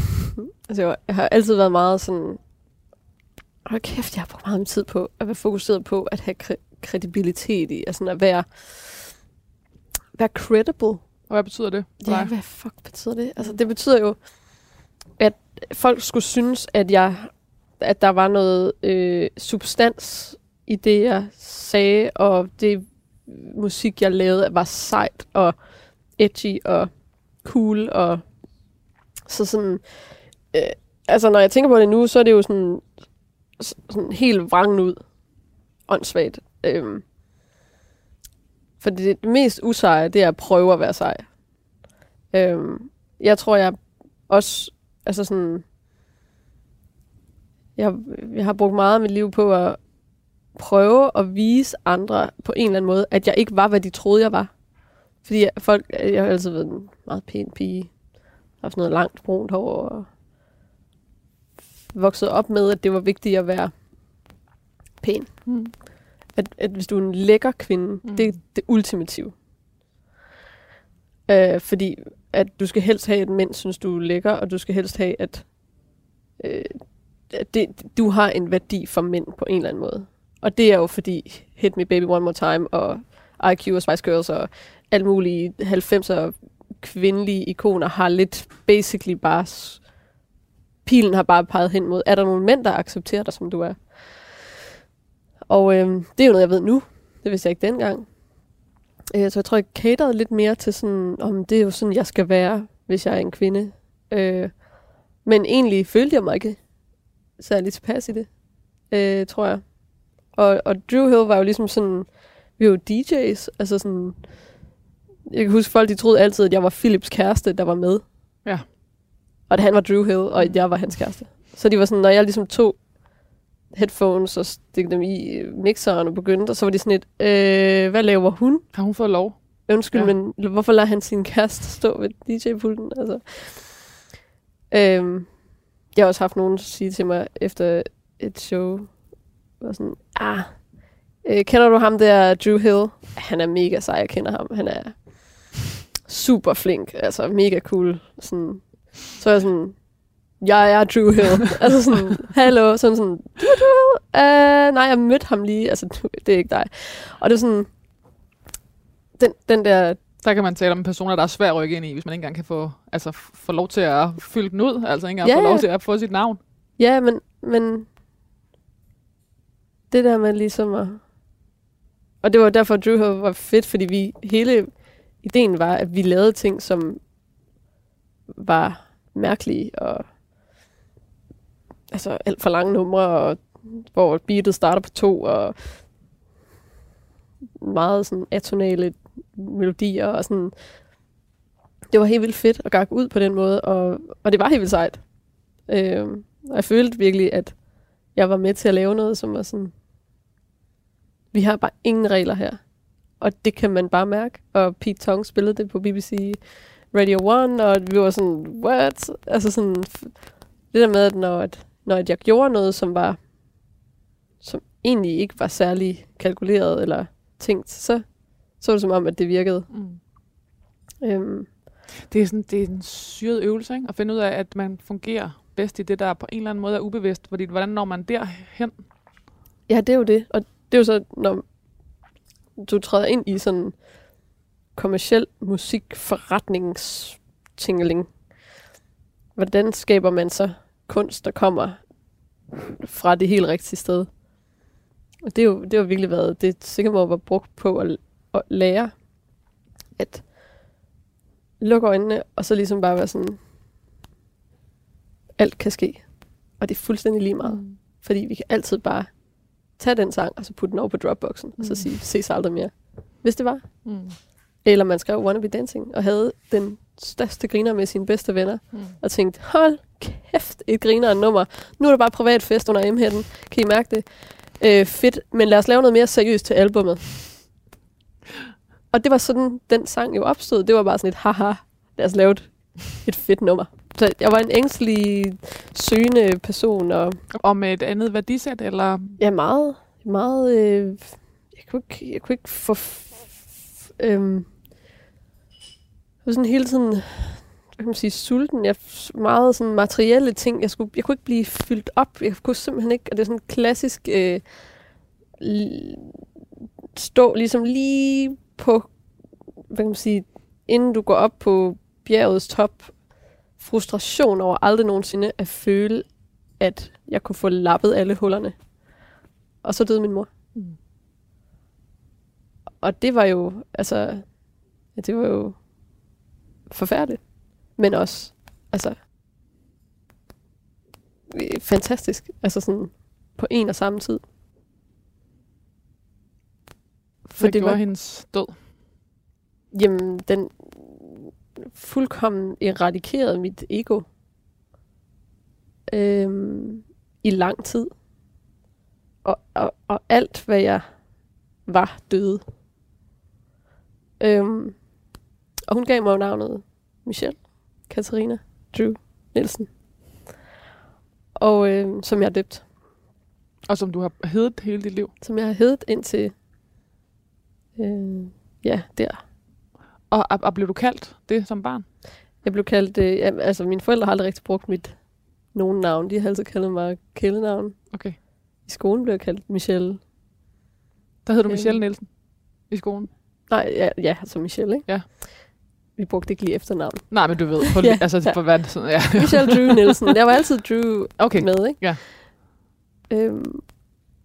altså, jeg, jeg har altid været meget sådan... Hold kæft, jeg har brugt meget tid på at være fokuseret på at have kre- kredibilitet i, sådan at være, være credible. Og hvad betyder det Ja, dig? hvad fuck betyder det? Altså, det betyder jo, at folk skulle synes, at jeg at der var noget øh, substans i det, jeg sagde, og det musik, jeg lavede, var sejt og edgy og cool. Og så sådan, øh, altså når jeg tænker på det nu, så er det jo sådan, sådan helt vrangen ud. Åndssvagt. Øhm, for det, det mest useje, det er at prøve at være sej. Øhm, jeg tror, jeg også, altså sådan, jeg, jeg har brugt meget af mit liv på at prøve at vise andre på en eller anden måde, at jeg ikke var, hvad de troede, jeg var. Fordi jeg, folk, jeg har altid været en meget pæn pige. Haft noget langt brunt hår og vokset op med, at det var vigtigt at være pæn. Mm. At, at hvis du er en lækker kvinde, Mm. det er det ultimative. Øh, fordi at du skal helst have, at mænd synes, du er lækker, og du skal helst have, at, øh, at det, du har en værdi for mænd på en eller anden måde. Og det er jo fordi Hit Me Baby One More Time, og IQ og Spice Girls, og alle mulige 90'er kvindelige ikoner har lidt basically bare... Pilen har bare peget hen mod, er der nogle mænd, der accepterer dig, som du er? Og øh, det er jo noget, jeg ved nu. Det vidste jeg ikke dengang. Øh, så jeg tror, jeg caterede lidt mere til sådan, om det er jo sådan, jeg skal være, hvis jeg er en kvinde. Øh, men egentlig følte jeg mig ikke særlig tilpas i det, øh, tror jeg. Og, og Drew Hill var jo ligesom sådan, vi var jo DJ's, altså sådan, jeg kan huske folk, de troede altid, at jeg var Philips kæreste, der var med. Ja. Og at han var Drew Hill, og at jeg var hans kæreste. Så de var sådan, når jeg ligesom tog headphones og stik dem i øh, mixeren og begyndte, og så var de sådan et, øh, hvad laver hun? Har hun fået lov? Undskyld, ja. men hvorfor lader han sin kæreste stå ved DJ-pulten? Altså. Øhm, jeg har også haft nogen sige til mig efter et show, var sådan, ah, øh, kender du ham der, Drew Hill? Han er mega sej, jeg kender ham. Han er super flink, altså mega cool. Sådan, så er jeg sådan, jeg er Drew Hill. altså sådan, hallo, sådan sådan, du er Drew Hill? Uh, nej, jeg mødte ham lige, altså det er ikke dig. Og det er sådan, den, den der Der kan man tale om personer, der er svært at rykke ind i, hvis man ikke engang kan få, altså, få lov til at fylde den ud. Altså ikke engang Ja, få lov til at få sit navn. Ja, men, men det der med ligesom at... Og det var derfor, at Drew Hill var fedt, fordi vi hele ideen var, at vi lavede ting, som var mærkelige og altså alt for lange numre, og hvor beatet starter på to, og meget sådan atonale melodier, og sådan. Det var helt vildt fedt at gakke ud på den måde, og, og det var helt vildt sejt. Øh, og jeg følte virkelig, at jeg var med til at lave noget, som var sådan, vi har bare ingen regler her. og det kan man bare mærke. Og Pete Tong spillede det på BBC Radio 1, og vi var sådan, what? Altså sådan, det der med, at når, at når at jeg gjorde noget, som var, som egentlig ikke var særlig kalkuleret eller tænkt, så, så var det som om, at det virkede. Mm. Øhm, Det er, sådan, det er en syret øvelse, ikke? At finde ud af, at man fungerer bedst i det, der på en eller anden måde er ubevidst. Fordi hvordan når man derhen? Ja, det er jo det. Og det er jo så, når du træder ind i sådan kommersiel musikforretningstingeling. Hvordan skaber man så kunst, der kommer fra det helt rigtige sted? Og det, er jo, det har virkelig været, det er må var brugt på at, at lære, at lukke øjnene, og så ligesom bare være sådan, alt kan ske. Og det er fuldstændig lige meget. Mm. Fordi vi kan altid bare tage den sang, og så putte den over på Dropboxen, mm. og så Mm. sige, ses aldrig mere. Hvis det var. Mm. Eller man skrev Wanna Be Dancing, og havde den største griner med sine bedste venner, Mm. og tænkte, hold kæft, et griner nummer. Nu er der bare privat fest under m -hætten. Kan I mærke det? Øh, fedt, men lad os lave noget mere seriøst til albummet. Og det var sådan, den sang jo opstod. Det var bare sådan et, haha, lad os lave et, et fedt nummer. Så jeg var en ængstelig, søgende person, og Og med et andet værdisæt, eller... Ja, meget. Meget... Øh, jeg, kunne ikke, jeg kunne ikke få... Øhm, jeg var sådan hele tiden... Hvad kan man sige? Sulten. Jeg, meget sådan materielle ting. Jeg, skulle, jeg kunne ikke blive fyldt op. Jeg kunne simpelthen ikke... Og det er sådan en klassisk... Øh, stå ligesom lige på... Hvad kan man sige? Inden du går op på bjergets top. Frustration over aldrig nogensinde at føle, at jeg kunne få lappet alle hullerne. Og så døde min mor. Mm. Og det var jo, altså, ja, det var jo forfærdeligt. Men også, altså, fantastisk. Altså sådan, på en og samme tid. For det var hendes død. Jamen, den fuldkommen eradikerede mit ego. Øhm, I lang tid. Og, og, og alt, hvad jeg var, døde. Øhm, og hun gav mig navnet Michelle Katarina Drew Nielsen. Og øhm, som jeg har døbt. Og som du har heddet hele dit liv. Som jeg har heddet indtil... Øh, ja, der. Og, og, og blev du kaldt det som barn? Jeg blev kaldt, øh, altså mine forældre har aldrig rigtig brugt mit nogen navn. De har altid kaldet mig kælenavn. Okay. I skolen blev jeg kaldt Michelle. Der hed du Øhm. Michelle Nielsen i skolen. Nej, ja, ja altså Michelle, ikke? Ja. Vi brugte ikke lige efternavn. Nej, men du ved. På, Ja, altså, ja. for hvad sådan, ja. Michelle Drew Nielsen. Jeg var altid Drew Okay. med, ikke? Ja. Øhm,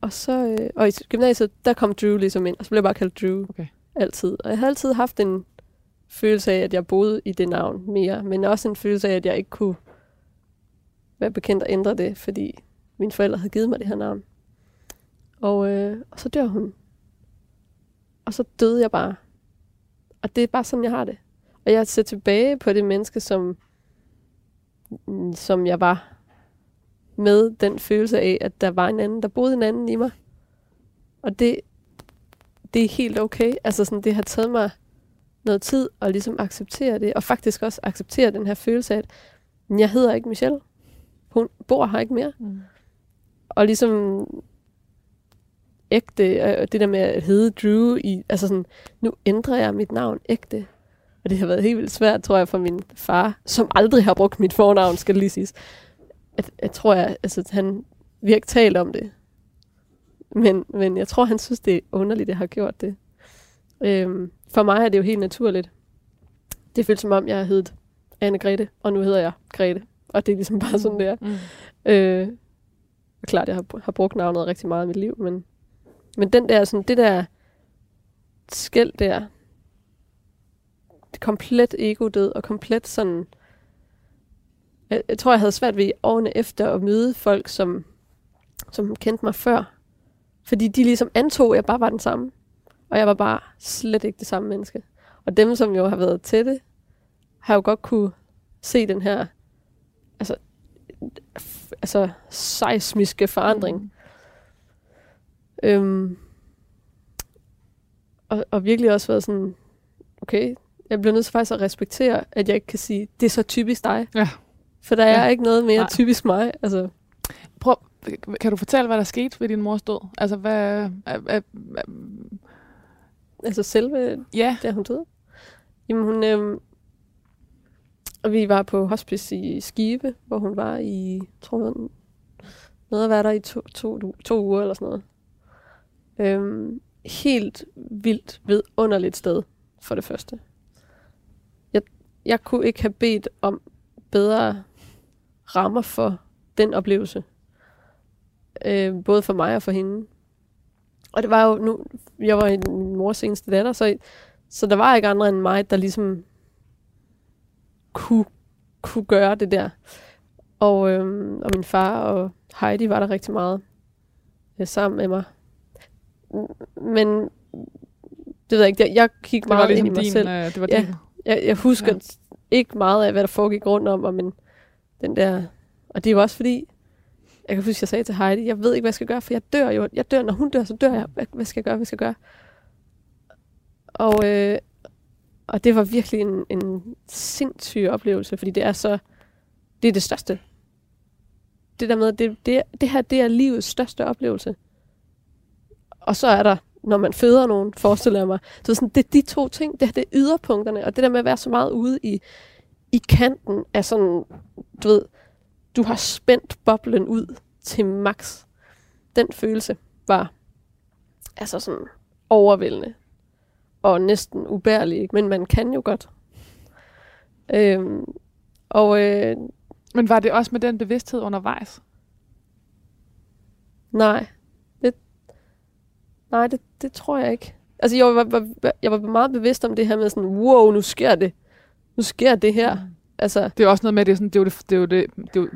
og så, øh, og i gymnasiet, der kom Drew ligesom ind, og så blev jeg bare kaldt Drew. Okay. Altid. Og jeg havde altid haft en følelse af, at jeg boede i det navn mere, men også en følelse af, at jeg ikke kunne være bekendt at ændre det, fordi mine forældre havde givet mig det her navn. Og, øh, og så dør hun. Og så døde jeg bare. Og det er bare sådan, jeg har det. Og jeg ser tilbage på det menneske, som, som jeg var med den følelse af, at der var en anden, der boede en anden i mig. Og det, det er helt okay. Altså sådan, det har taget mig noget tid at ligesom acceptere det, og faktisk også acceptere den her følelse af, at jeg hedder ikke Michelle. Hun bor her ikke mere. Mm. Og ligesom ægte, øh, det der med at hedde Drew, i, altså sådan, nu ændrer jeg mit navn ægte. Og det har været helt vildt svært, tror jeg, for min far, som aldrig har brugt mit fornavn, skal lige siges. At, jeg tror, jeg, altså, han vi har ikke talt om det. Men, men jeg tror, han synes, det er underligt, at jeg har gjort det. Øhm, for mig er det jo helt naturligt. Det føles som om, jeg har heddet Anne Grete, og nu hedder jeg Grete. Og det er ligesom bare sådan, det er. Mm. Øh, og klart, jeg har, har brugt navnet rigtig meget i mit liv, men, men den der, sådan, det der skæld der, det komplet ego-død, og komplet sådan, jeg, jeg tror, jeg havde svært ved årene efter at møde folk, som, som kendte mig før, fordi de ligesom antog, at jeg bare var den samme, og jeg var bare slet ikke det samme menneske. Og dem, som jo har været tætte, har jo godt kunne se den her, altså altså seismiske forandring. Mm. Øhm, og, og virkelig også været sådan, okay, jeg bliver nødt til faktisk at respektere, at jeg ikke kan sige, det er så typisk dig. Ja. For der Ja. er ikke noget mere Nej. typisk mig. Altså, Prøv, kan du fortælle, hvad der skete ved din mors død? Altså, hvad... Er, er, er, altså selve ja, da hun døde. Jamen hun, øhm, og vi var på hospice i Skive, hvor hun var i, tror jeg, noget at være der i to, to, to uger eller sådan noget. Øhm, helt vildt vidunderligt sted, for det første. Jeg, jeg kunne ikke have bedt om bedre rammer for den oplevelse. Øh, både for mig og for hende. Og det var jo nu, jeg var min mors eneste datter, så, så der var ikke andre end mig, der ligesom kunne, kunne gøre det der. Og, øhm, og min far og Heidi var der rigtig meget øh, sammen med mig. Men det ved jeg ikke, jeg, jeg kiggede det var meget ligesom ind i mig din... selv. Øh, det var Ja. din. Jeg, jeg husker Ja ikke meget af, hvad der foregik rundt om, mig, men den der... Og det var også fordi, jeg kan huske, jeg sagde til Heidi, jeg ved ikke, hvad jeg skal gøre, for jeg dør jo. Jeg dør, når hun dør, så dør jeg. Hvad, hvad skal jeg gøre, hvad skal jeg gøre? Og, øh, og det var virkelig en, en sindssyg oplevelse, fordi det er så... Det er det største. Det der med, det, det, det her, det er livets største oplevelse. Og så er der, når man føder nogen, forestiller jeg mig, så sådan, det er de to ting, det, her, det er yderpunkterne, og det der med at være så meget ude i, i kanten af sådan, du ved, du har spændt boblen ud til max. Den følelse var altså sådan overvældende og næsten ubærlig, men man kan jo godt. Øhm, og øh, Men var det også med den bevidsthed undervejs? nej, nej det, det tror jeg ikke. Altså jeg var, var, jeg var meget bevidst om det her med sådan, wow, nu sker det. Nu sker det her. Mm. Altså, Det er også noget med, det er, sådan, det er jo det, det, er jo det, det er jo,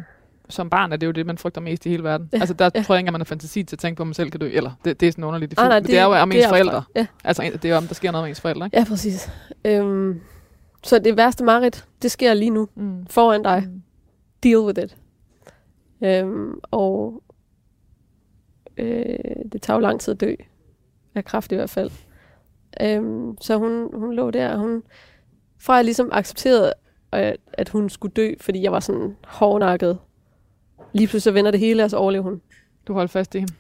som barn er det jo det, man frygter mest i hele verden. Ja, altså der ja. tror jeg ikke, at man har fantasi til at tænke på, at man selv kan dø. Eller det, det er sådan underligt. Det, nej, nej, det, det er jo om ens er forældre. Ja, Altså det er jo om, der sker noget med ens forældre, ikke? ja, præcis. Øhm, så det værste mareridt, det sker lige nu, Mm. foran dig. Mm. deal with it. Øhm, og øh, det tager jo lang tid at dø. Af kraft i hvert fald. Øhm, så hun, hun lå der, og hun, fra jeg ligesom accepterede, at, at hun skulle dø, fordi jeg var sådan hårdnakket. Lige pludselig så vender det hele, og så overlever hun. Du holdt fast i hende.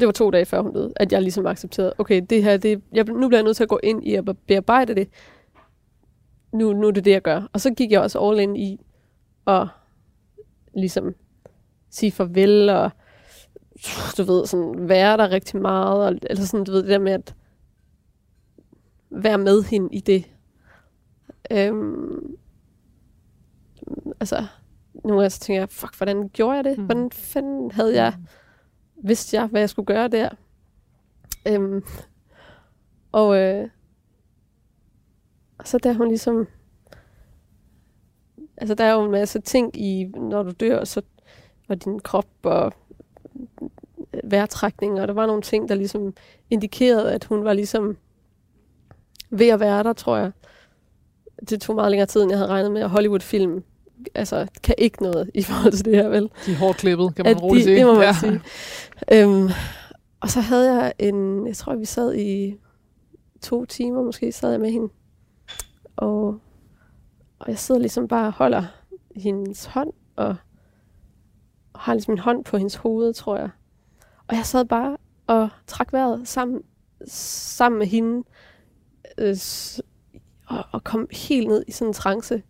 Det var to dage før hun døde, at jeg ligesom accepterede, okay, det her, det, jeg, nu bliver jeg nødt til at gå ind i at bearbejde det. Nu, nu er det det, jeg gør. Og så gik jeg også all in i at ligesom sige farvel, og du ved, sådan være der rigtig meget, og, eller sådan, du ved, det der med at være med hende i det. Øhm, altså, nogle gange så tænker jeg, fuck, hvordan gjorde jeg det? Mm. Hvordan fanden havde jeg vidste jeg, hvad jeg skulle gøre der. Øhm, og, øh, og så der hun ligesom... Altså, der er jo en masse ting i, når du dør, så og din krop og vejrtrækning, og der var nogle ting, der ligesom indikerede, at hun var ligesom ved at være der, tror jeg. Det tog meget længere tid, end jeg havde regnet med, og Hollywood-film altså, kan ikke noget i forhold til det her, vel? De er hårdt klippet, kan man roligt de, sige. Det må man ja. sige. Øhm, og så havde jeg en, jeg tror, vi sad i to timer, måske sad jeg med hende. Og, og jeg sidder ligesom bare og holder hendes hånd, og, og har ligesom en hånd på hendes hoved, tror jeg. Og jeg sad bare og trak vejret sammen, sammen med hende, øh, og, og kom helt ned i sådan en trance.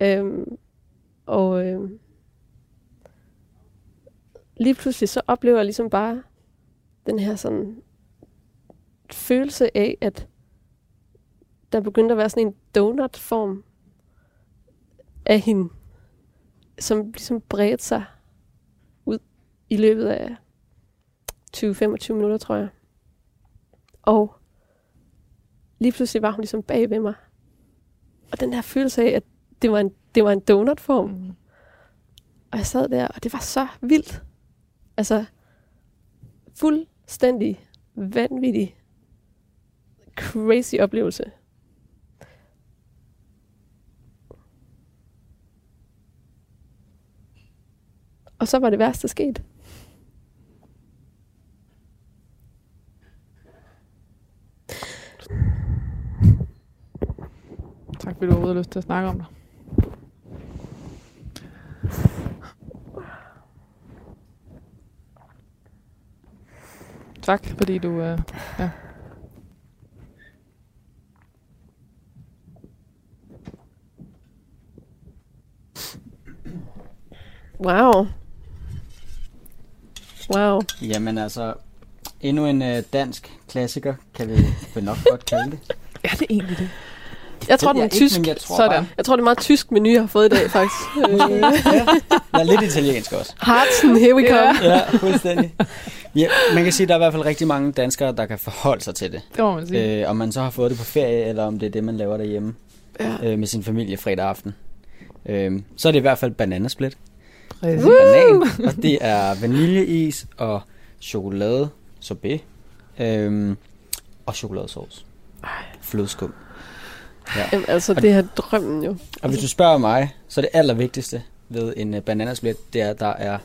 Øhm, og øh, lige pludselig så oplever jeg ligesom bare den her sådan følelse af, at der begyndte at være sådan en donut-form af hende, som ligesom bredte sig i løbet af 20-25 minutter, tror jeg. Og lige pludselig var hun ligesom bag ved mig. Og den der følelse af, at det var en, det var en donut-form, Mm. og jeg sad der, og det var så vildt. Altså, fuldstændig vanvittig, crazy oplevelse. Og så var det værste sket. Tak fordi du overhovedet har lyst til at snakke om det. Tak, fordi du... Øh, ja. Wow. Wow. Jamen altså, endnu en øh, dansk klassiker, kan vi vel nok godt kalde det. Er det egentlig det? Jeg tror, Det den er ikke, tysk. men jeg tror Sådan. Bare, Jeg tror, det er meget tysk menu, jeg har fået i dag, faktisk. Ja, jeg er lidt italiensk også. Hartsen, here we Ja. come. Ja, fuldstændig. Ja, man kan sige, at der er i hvert fald rigtig mange danskere, der kan forholde sig til det. Det må man sige. Øh, om man så har fået det på ferie, eller om det er det, man laver derhjemme Ja. øh, med sin familie fredag aften. Øh, så er det i hvert fald bananasplit. Præcis. Banan, og det er vaniljeis og chokolade sorbet øh, og chokoladesauce. Flødeskum. Jamen, altså, det er drømmen jo. Og hvis du spørger mig, så er det allervigtigste ved en uh, bananasplit, det er, at der er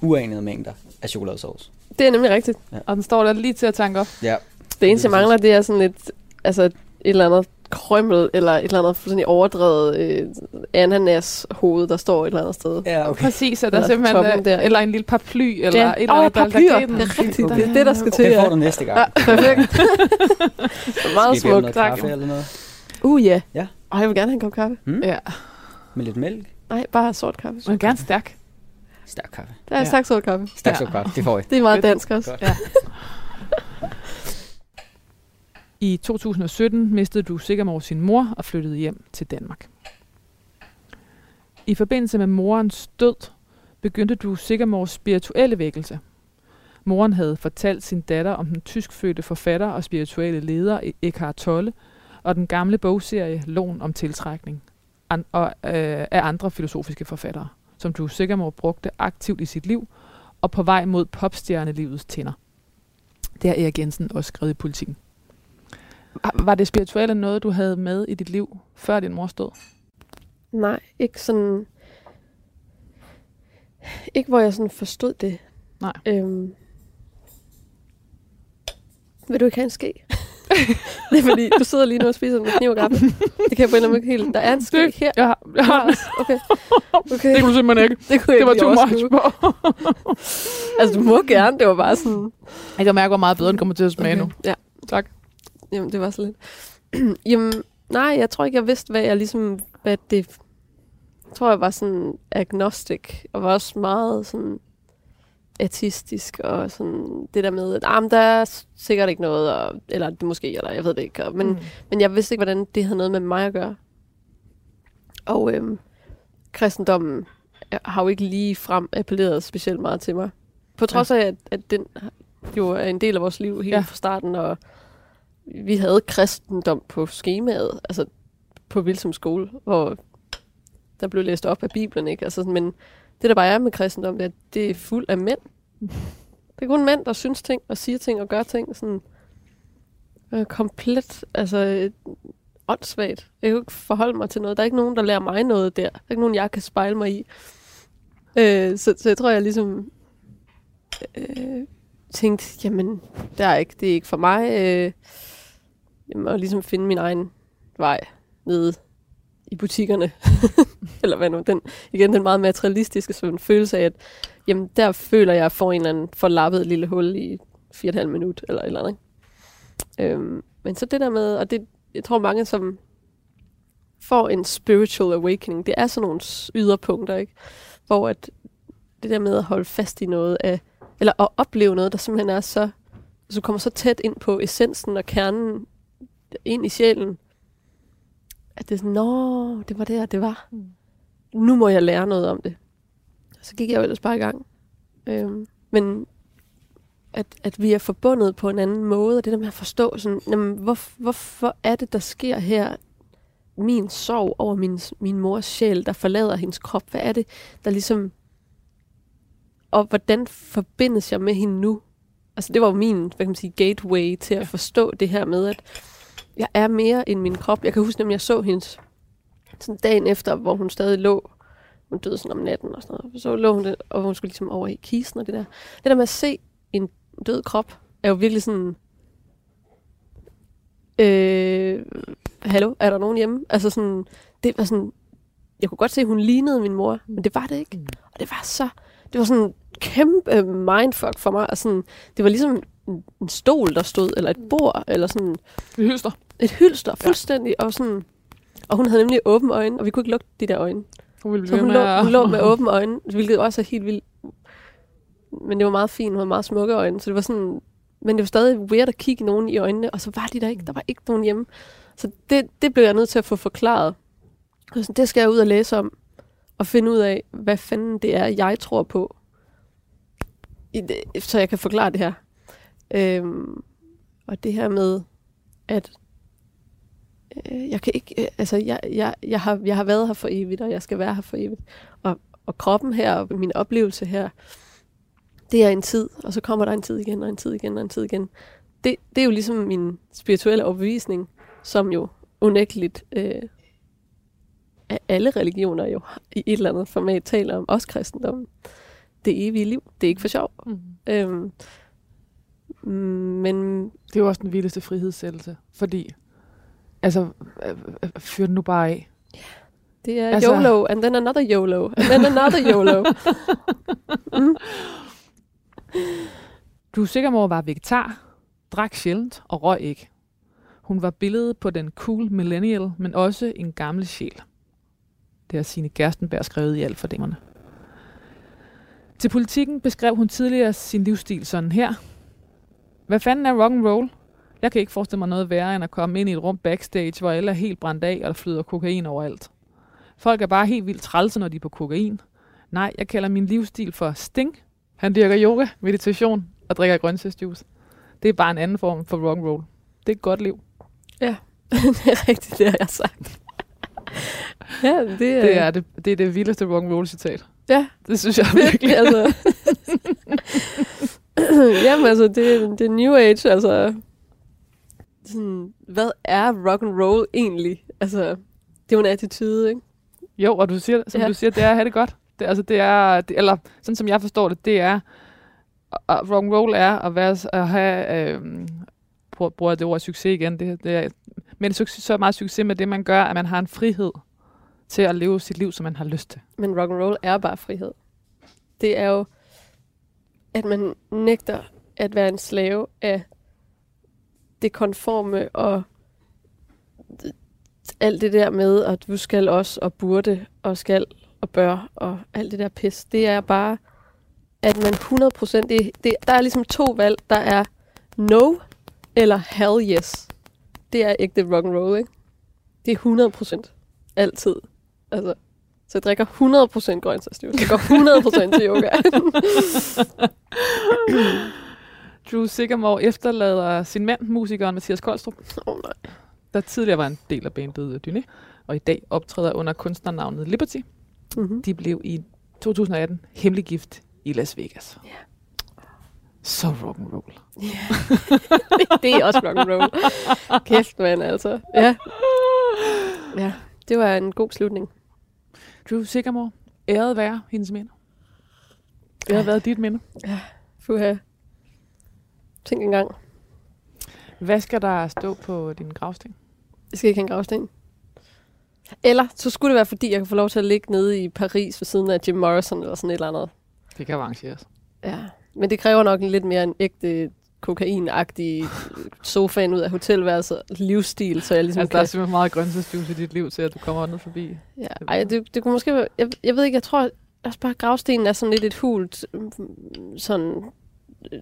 uanede mængder af chokoladesauce. Det er nemlig rigtigt. Og den står der lige til at tanke op. Ja, Det eneste, jeg mangler, det er sådan et, altså et eller andet krømmel, eller et eller andet fuldstændig overdrevet øh, ananas hoved, der står et eller andet sted. ja okay. Præcis, at der Eller simpelthen er, der, ikke? eller en lille paraply, eller Ja. et eller andet, der- der paraplyer. giver den- Det er rigtigt. der- Det er det, der skal til. Det ja. får du næste gang. Ja, perfekt. Meget smukt. tak. kaffe eller noget? Uh, ja. Ja. Og jeg vil gerne have en kop kaffe. Hmm? Ja, Med lidt mælk? Nej, bare sort kaffe. men gerne stærk. Stærk kaffe. Der er Ja. stærk sort kaffe. Stærk Ja. ja. kaffe, det får I. Det er meget dansk også. Godt. Ja. I 2017 mistede du Sigamore sin mor og flyttede hjem til Danmark. I forbindelse med morens død begyndte du Sigamores spirituelle vækkelse. Moren havde fortalt sin datter om den tyskfødte forfatter og spirituelle leder E- Eckhart Tolle og den gamle bogserie Lån om tiltrækning an- og, øh, af andre filosofiske forfattere, som du Sigamore brugte aktivt i sit liv og på vej mod popstjernelivets tænder. Det har Erik Jensen også skrevet i politikken. Var det spirituelle noget, du havde med i dit liv, før din mor stod? Nej, ikke sådan... Ikke hvor jeg sådan forstod det. Nej. Øhm. Vil du ikke have en ske? Det er fordi, du sidder lige nu og spiser med kniv og gaffel. Det kan jeg på en eller anden helt... Der er en ske her. Jeg har, jeg har, Okay. okay. det kunne du simpelthen ikke. det kunne jeg Det var too much. Altså, du må gerne. Det var bare sådan... Jeg kan mærke, hvor meget bedre den kommer til at smage okay. nu. Ja. Tak. Jamen, det var så lidt. Jamen, nej, jeg tror ikke, jeg vidste, hvad jeg ligesom... Hvad det... Jeg tror, jeg var sådan agnostic, og var også meget sådan ateistisk, og sådan det der med, at ah, der er sikkert ikke noget, og, eller det måske, eller jeg ved det ikke. Og, men, Mm. men jeg vidste ikke, hvordan det havde noget med mig at gøre. Og øhm, kristendommen har jo ikke lige frem appelleret specielt meget til mig. På trods af, at, at den jo er en del af vores liv helt Ja. ja. fra starten, og vi havde kristendom på skemaet, altså på Vilsum skole, hvor der blev læst op af Bibelen, ikke? Altså, men det, der bare er med kristendom, det er, det er fuld af mænd. Det er kun mænd, der synes ting, og siger ting, og gør ting sådan øh, komplet, altså øh, åndssvagt. Jeg kan ikke forholde mig til noget. Der er ikke nogen, der lærer mig noget der. Der er ikke nogen, jeg kan spejle mig i. Øh, så, så jeg tror, jeg ligesom øh, tænkte, jamen, det er, ikke, det er ikke for mig. Øh, jamen, at ligesom finde min egen vej nede i butikkerne. eller hvad nu, den, igen den meget materialistiske sådan følelse af, at jamen, der føler jeg, at jeg får en eller anden forlappet lille hul i fire og et halvt minut, eller et eller andet. Øhm, men så det der med, og det, jeg tror mange, som får en spiritual awakening, det er sådan nogle yderpunkter, ikke? Hvor at det der med at holde fast i noget af, eller at opleve noget, der simpelthen er så, så kommer så tæt ind på essensen og kernen, ind i sjælen, at det er sådan, nå, det var der, det var. Mm. Nu må jeg lære noget om det. Så gik jeg jo ellers bare i gang. Øhm, men at, at vi er forbundet på en anden måde, og det der med at forstå, sådan, jamen, hvor, hvorfor er det, der sker her? Min sorg over min, min mors sjæl, der forlader hendes krop. Hvad er det, der ligesom... Og hvordan forbindes jeg med hende nu? Altså, det var jo min, hvad kan man sige, gateway til at forstå det her med, at jeg er mere end min krop. Jeg kan huske, at jeg så hendes sådan dagen efter, hvor hun stadig lå. Hun døde sådan om natten og sådan noget. Så lå hun, det, og hun skulle ligesom over i kisten og det der. Det der med at se en død krop, er jo virkelig sådan... Øh, hallo, er der nogen hjemme? Altså sådan, det var sådan, jeg kunne godt se, at hun lignede min mor, men det var det ikke. Mm. Og det var så, det var sådan kæmpe mindfuck for mig. Og sådan, det var ligesom en, en stol, der stod, eller et bord, eller sådan Vi hylster. et hylster, fuldstændig. Ja. Og, sådan, og hun havde nemlig åbne øjne, og vi kunne ikke lukke de der øjne. Hun ville Så blive hun ved lå, med at- hun lå med åbne øjne, hvilket også er helt vildt. Men det var meget fint, hun havde meget smukke øjne, så det var sådan... Men det var stadig weird at kigge nogen i øjnene, og så var de der ikke. Der var ikke nogen hjemme. Så det, det blev jeg nødt til at få forklaret. Og sådan, det skal jeg ud og læse om, og finde ud af, hvad fanden det er, jeg tror på. I det, så jeg kan forklare det her. Øhm, og det her med, at øh, jeg kan ikke, øh, altså jeg, jeg, jeg, har, jeg har været her for evigt, og jeg skal være her for evigt. Og, og kroppen her, og min oplevelse her, det er en tid, og så kommer der en tid igen, og en tid igen, og en tid igen. Det, det er jo ligesom min spirituelle overbevisning, som jo unægteligt øh, af alle religioner jo i et eller andet format taler om, også kristendommen. Det evige liv, det er ikke for sjov. Mm. Øhm, men Det er jo også den vildeste frihedssættelse, fordi, altså, øh, øh, fyr den nu bare af. det er Altså- YOLO, and then another YOLO, and then another YOLO. mm. Drew Sigamore var vegetar, drak sjældent og røg ikke. Hun var billedet på den cool millennial, men også en gammel sjæl. Det har Signe Gerstenberg skrevet i Alt for Dæmmerne. Til politikken beskrev hun tidligere sin livsstil sådan her. Hvad fanden er rock and roll? Jeg kan ikke forestille mig noget værre, end at komme ind i et rum backstage, hvor alle er helt brændt af, og der flyder kokain overalt. Folk er bare helt vildt trælse, når de er på kokain. Nej, jeg kalder min livsstil for sting. Han dyrker yoga, meditation og drikker grøntsagsjuice. Det er bare en anden form for rock and roll. Det er et godt liv. det er rigtigt, det har jeg sagt. ja, det, Det er det, det, er det vildeste rock and roll citat. Ja. Det synes jeg virkelig. altså. Jamen altså, det, det er New Age, altså. Sådan, hvad er rock and roll egentlig? Altså, det er jo en attitude, ikke? Jo, og du siger, som Ja. du siger, det er at have det godt. Det, altså, det er, det, eller sådan som jeg forstår det, det er, og rock and roll er at, være, at have, øh, bruger, bruger jeg det ord succes igen, det, det er, men succes, så meget succes med det, man gør, at man har en frihed til at leve sit liv, som man har lyst til. Men rock and roll er bare frihed. Det er jo, at man nægter at være en slave af det konforme og alt det der med, at du skal også og burde og skal og bør og alt det der pis. Det er bare, at man 100%, det, det, der er ligesom to valg. Der er no eller hell yes. Det er ægte rock and roll, ikke? Det er 100% altid. Altså, så jeg drikker 100% grøntsagsjuice. Jeg går 100% til yoga. Drew Sigamore efterlader sin mand, musikeren Mathias Koldstrup, oh, nej. der tidligere var en del af bandet Dyné, og i dag optræder under kunstnernavnet Liberty. Mm-hmm. De blev i 2018 hemmelig gift i Las Vegas. Ja. Så rock and roll. det er også rock and roll. Kæft, mand, altså. Ja. ja, det var en god slutning. Drew Sigamore, æret være hendes minde. Det har Ja. været dit minde. Fuha. Tænk engang. Hvad skal der stå på din gravsten? Jeg skal ikke have en gravsten. Eller så skulle det være, fordi jeg kan få lov til at ligge nede i Paris ved siden af Jim Morrison eller sådan et eller andet. Det kan arrangeres. Ja. Men det kræver nok en lidt mere en ægte kokainagtig sofaen ud af hotelværelset livsstil, så jeg ligesom Altså, kan... der er simpelthen meget grøntsagsjuice i dit liv til, at du kommer ned forbi. Ja, ej, det, det kunne måske være, jeg, jeg ved ikke, jeg tror også bare, gravstenen er sådan lidt et hult, mm, sådan, øh,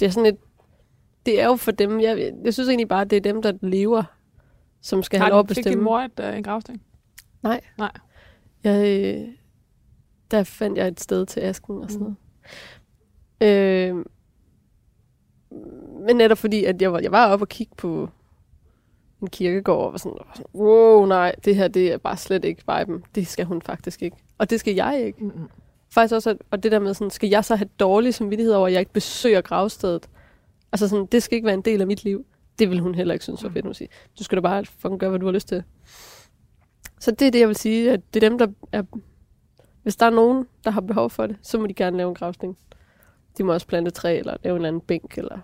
det er sådan et, det er jo for dem, jeg, jeg synes egentlig bare, at det er dem, der lever, som skal have lov at Fik din bestemme. mor et, uh, en gravsten? Jeg, øh, der fandt jeg et sted til asken og sådan noget. Øh, men netop fordi, at jeg var, jeg var oppe og kigge på en kirkegård og var sådan, wow, nej, det her, det er bare slet ikke viben. Det skal hun faktisk ikke. Og det skal jeg ikke. Mm-mm. Faktisk også, at, og det der med sådan, skal jeg så have dårlig samvittighed over, at jeg ikke besøger gravstedet? Altså sådan, det skal ikke være en del af mit liv. Det vil hun heller ikke synes var fedt, hun siger. Du skal da bare fucking gøre, hvad du har lyst til. Så det er det, jeg vil sige, at det er dem, der er... Hvis der er nogen, der har behov for det, så må de gerne lave en gravsting. De må også plante træ, eller lave en eller anden bænk, eller...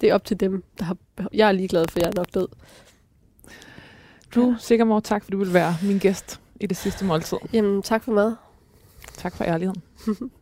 det er op til dem, der har. Jeg er ligeglad, for jeg er nok død. Du, Sikkermor, tak fordi du vil være min gæst i det sidste måltid. Jamen, tak for mad. Tak for ærligheden.